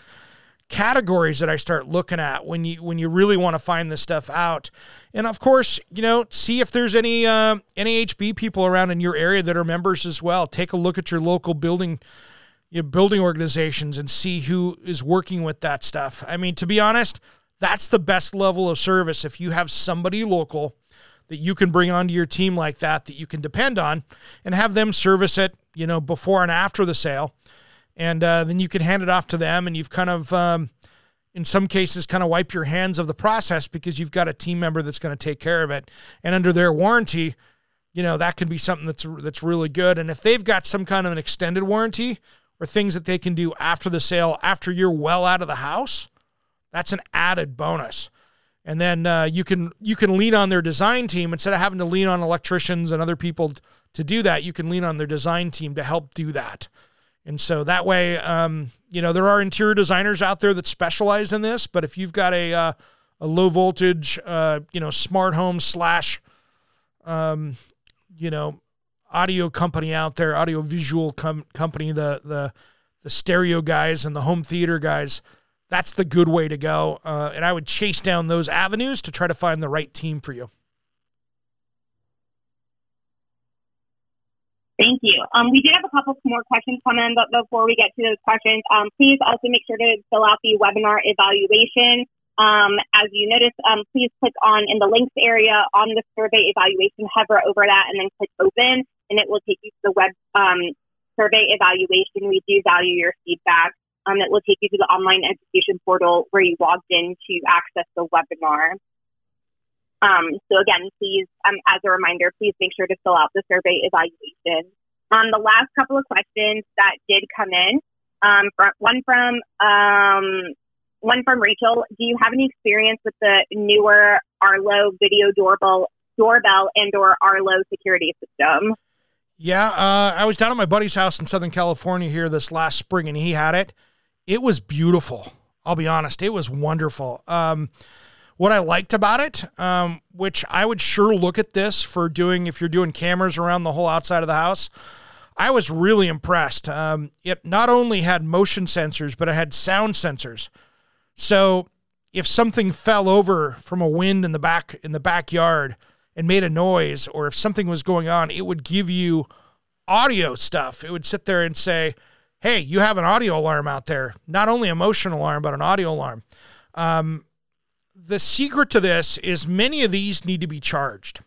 categories that I start looking at when you when you really want to find this stuff out. And of course, you know, see if there's any uh, NAHB people around in your area that are members as well. Take a look at your local building your building organizations and see who is working with that stuff. I mean, to be honest, that's the best level of service if you have somebody local that you can bring onto your team like that that you can depend on and have them service it, you know, before and after the sale and uh, then you can hand it off to them and you've kind of um, in some cases kind of wipe your hands of the process because you've got a team member that's going to take care of it. And under their warranty you know that can be something that's that's really good. And if they've got some kind of an extended warranty or things that they can do after the sale after you're well out of the house that's an added bonus. And then uh, you can you can lean on their design team. Instead of having to lean on electricians and other people to do that you can lean on their design team to help do that and so that way, um, you know, there are interior designers out there that specialize in this, but if you've got a, uh, a low voltage, uh, you know, smart home slash, um, you know, audio company out there, audio visual com- company, the, the, the stereo guys and the home theater guys, that's the good way to go. Uh, and I would chase down those avenues to try to find the right team for you. You. Um, we did have a couple more questions come in, but before we get to those questions, um, please also make sure to fill out the webinar evaluation. Um, as you notice, um, please click on in the links area on the survey evaluation, hover over that, and then click open, and it will take you to the web um, survey evaluation. We do value your feedback. Um, it will take you to the online education portal where you logged in to access the webinar. Um, so again, please, um, as a reminder, please make sure to fill out the survey evaluation. Um, the last couple of questions that did come in, um, from, one from um, one from Rachel. Do you have any experience with the newer Arlo video doorbell, doorbell and or Arlo security system? Yeah, uh, I was down at my buddy's house in Southern California here this last spring, and he had it. It was beautiful. I'll be honest, it was wonderful. Um, what I liked about it, um, which I would sure look at this for doing if you're doing cameras around the whole outside of the house. I was really impressed. Um, it not only had motion sensors, but it had sound sensors. So if something fell over from a wind in the back in the backyard and made a noise, or if something was going on, it would give you audio stuff. It would sit there and say, "Hey, you have an audio alarm out there. Not only a motion alarm, but an audio alarm." Um, the secret to this is many of these need to be charged.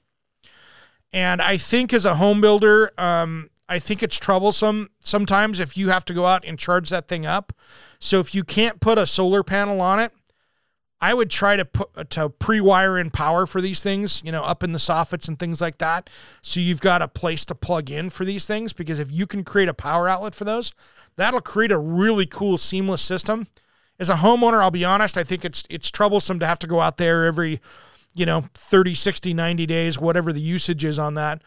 And I think as a home builder, um, I think it's troublesome sometimes if you have to go out and charge that thing up. So if you can't put a solar panel on it, I would try to put to pre-wire in power for these things, you know, up in the soffits and things like that. So you've got a place to plug in for these things because if you can create a power outlet for those, that'll create a really cool seamless system as a homeowner, I'll be honest, I think it's it's troublesome to have to go out there every, you know, 30, 60, 90 days, whatever the usage is on that,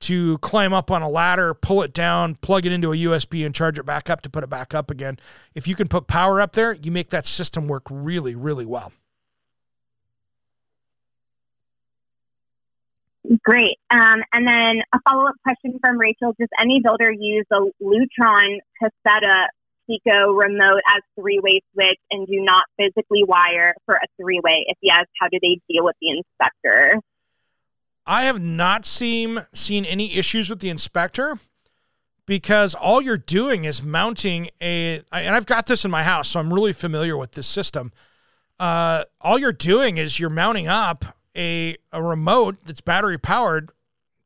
to climb up on a ladder, pull it down, plug it into a USB and charge it back up to put it back up again. If you can put power up there, you make that system work really, really well. Great. Um, and then a follow up question from Rachel Does any builder use a Lutron Caséta Pico remote as three way switch and do not physically wire for a three way? If yes, how do they deal with the inspector? I have not seen seen any issues with the inspector because all you're doing is mounting a and I've got this in my house, so I'm really familiar with this system. Uh, all you're doing is you're mounting up a a remote that's battery powered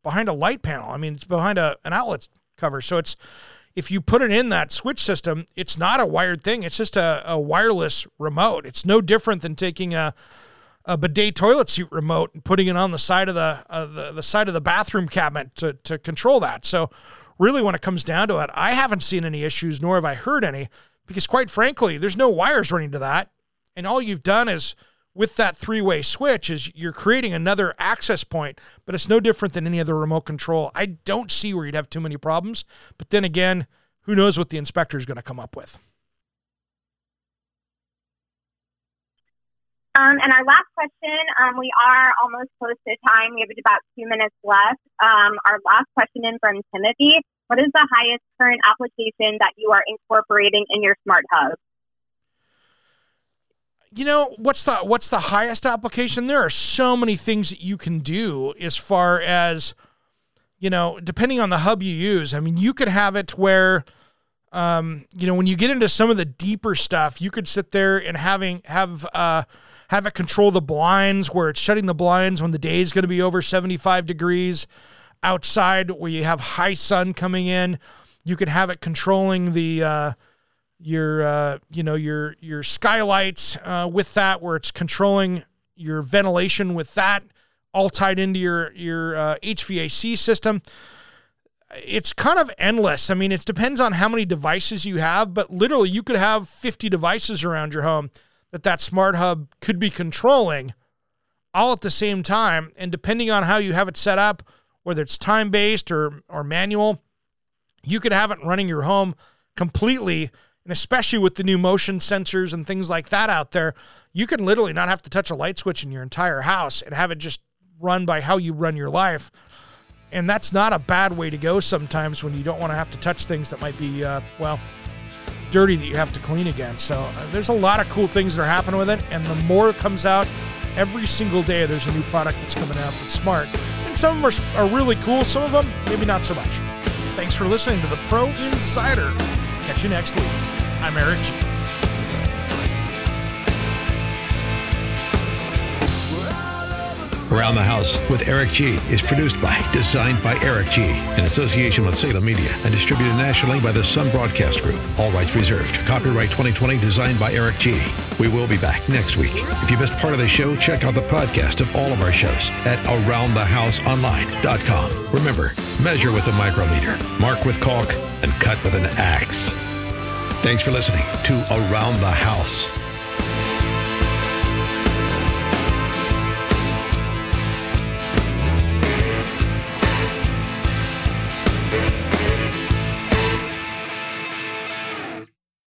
behind a light panel. I mean, it's behind a an outlet cover, so it's if you put it in that switch system, it's not a wired thing. It's just a, a wireless remote. It's no different than taking a, a bidet toilet seat remote and putting it on the side of the uh, the, the side of the bathroom cabinet to to control that. So really when it comes down to it, I haven't seen any issues nor have I heard any because quite frankly, there's no wires running to that. And all you've done is with that three-way switch is you're creating another access point, but it's no different than any other remote control. I don't see where you'd have too many problems, but then again, who knows what the inspector is going to come up with. Um, and our last question, um, we are almost close to time. We have about two minutes left. Um, our last question in from Timothy. What is the highest current application that you are incorporating in your smart hub? You know, what's the what's the highest application? There are so many things that you can do as far as you know, depending on the hub you use. I mean, you could have it where um, you know, when you get into some of the deeper stuff, you could sit there and having have uh have it control the blinds where it's shutting the blinds when the day is going to be over 75 degrees outside where you have high sun coming in you could have it controlling the uh, your uh, you know your your skylights uh, with that where it's controlling your ventilation with that all tied into your your uh, HVAC system it's kind of endless. I mean, it depends on how many devices you have, but literally you could have 50 devices around your home that that smart hub could be controlling all at the same time. And depending on how you have it set up, whether it's time based or, or manual, you could have it running your home completely. And especially with the new motion sensors and things like that out there, you can literally not have to touch a light switch in your entire house and have it just run by how you run your life. And that's not a bad way to go sometimes when you don't want to have to touch things that might be, uh, well, dirty that you have to clean again. So uh, there's a lot of cool things that are happening with it, and the more it comes out, every single day there's a new product that's coming out that's smart. And some of them are, are really cool, some of them maybe not so much. Thanks for listening to the Pro Insider. Catch you next week. I'm Eric G. Around the House with Eric G is produced by, designed by Eric G, in association with Salem Media, and distributed nationally by the Sun Broadcast Group. All rights reserved. Copyright 2020, designed by Eric G. We will be back next week. If you missed part of the show, check out the podcast of all of our shows at AroundTheHouseOnline.com. Remember, measure with a micrometer, mark with caulk, and cut with an axe. Thanks for listening to Around the House.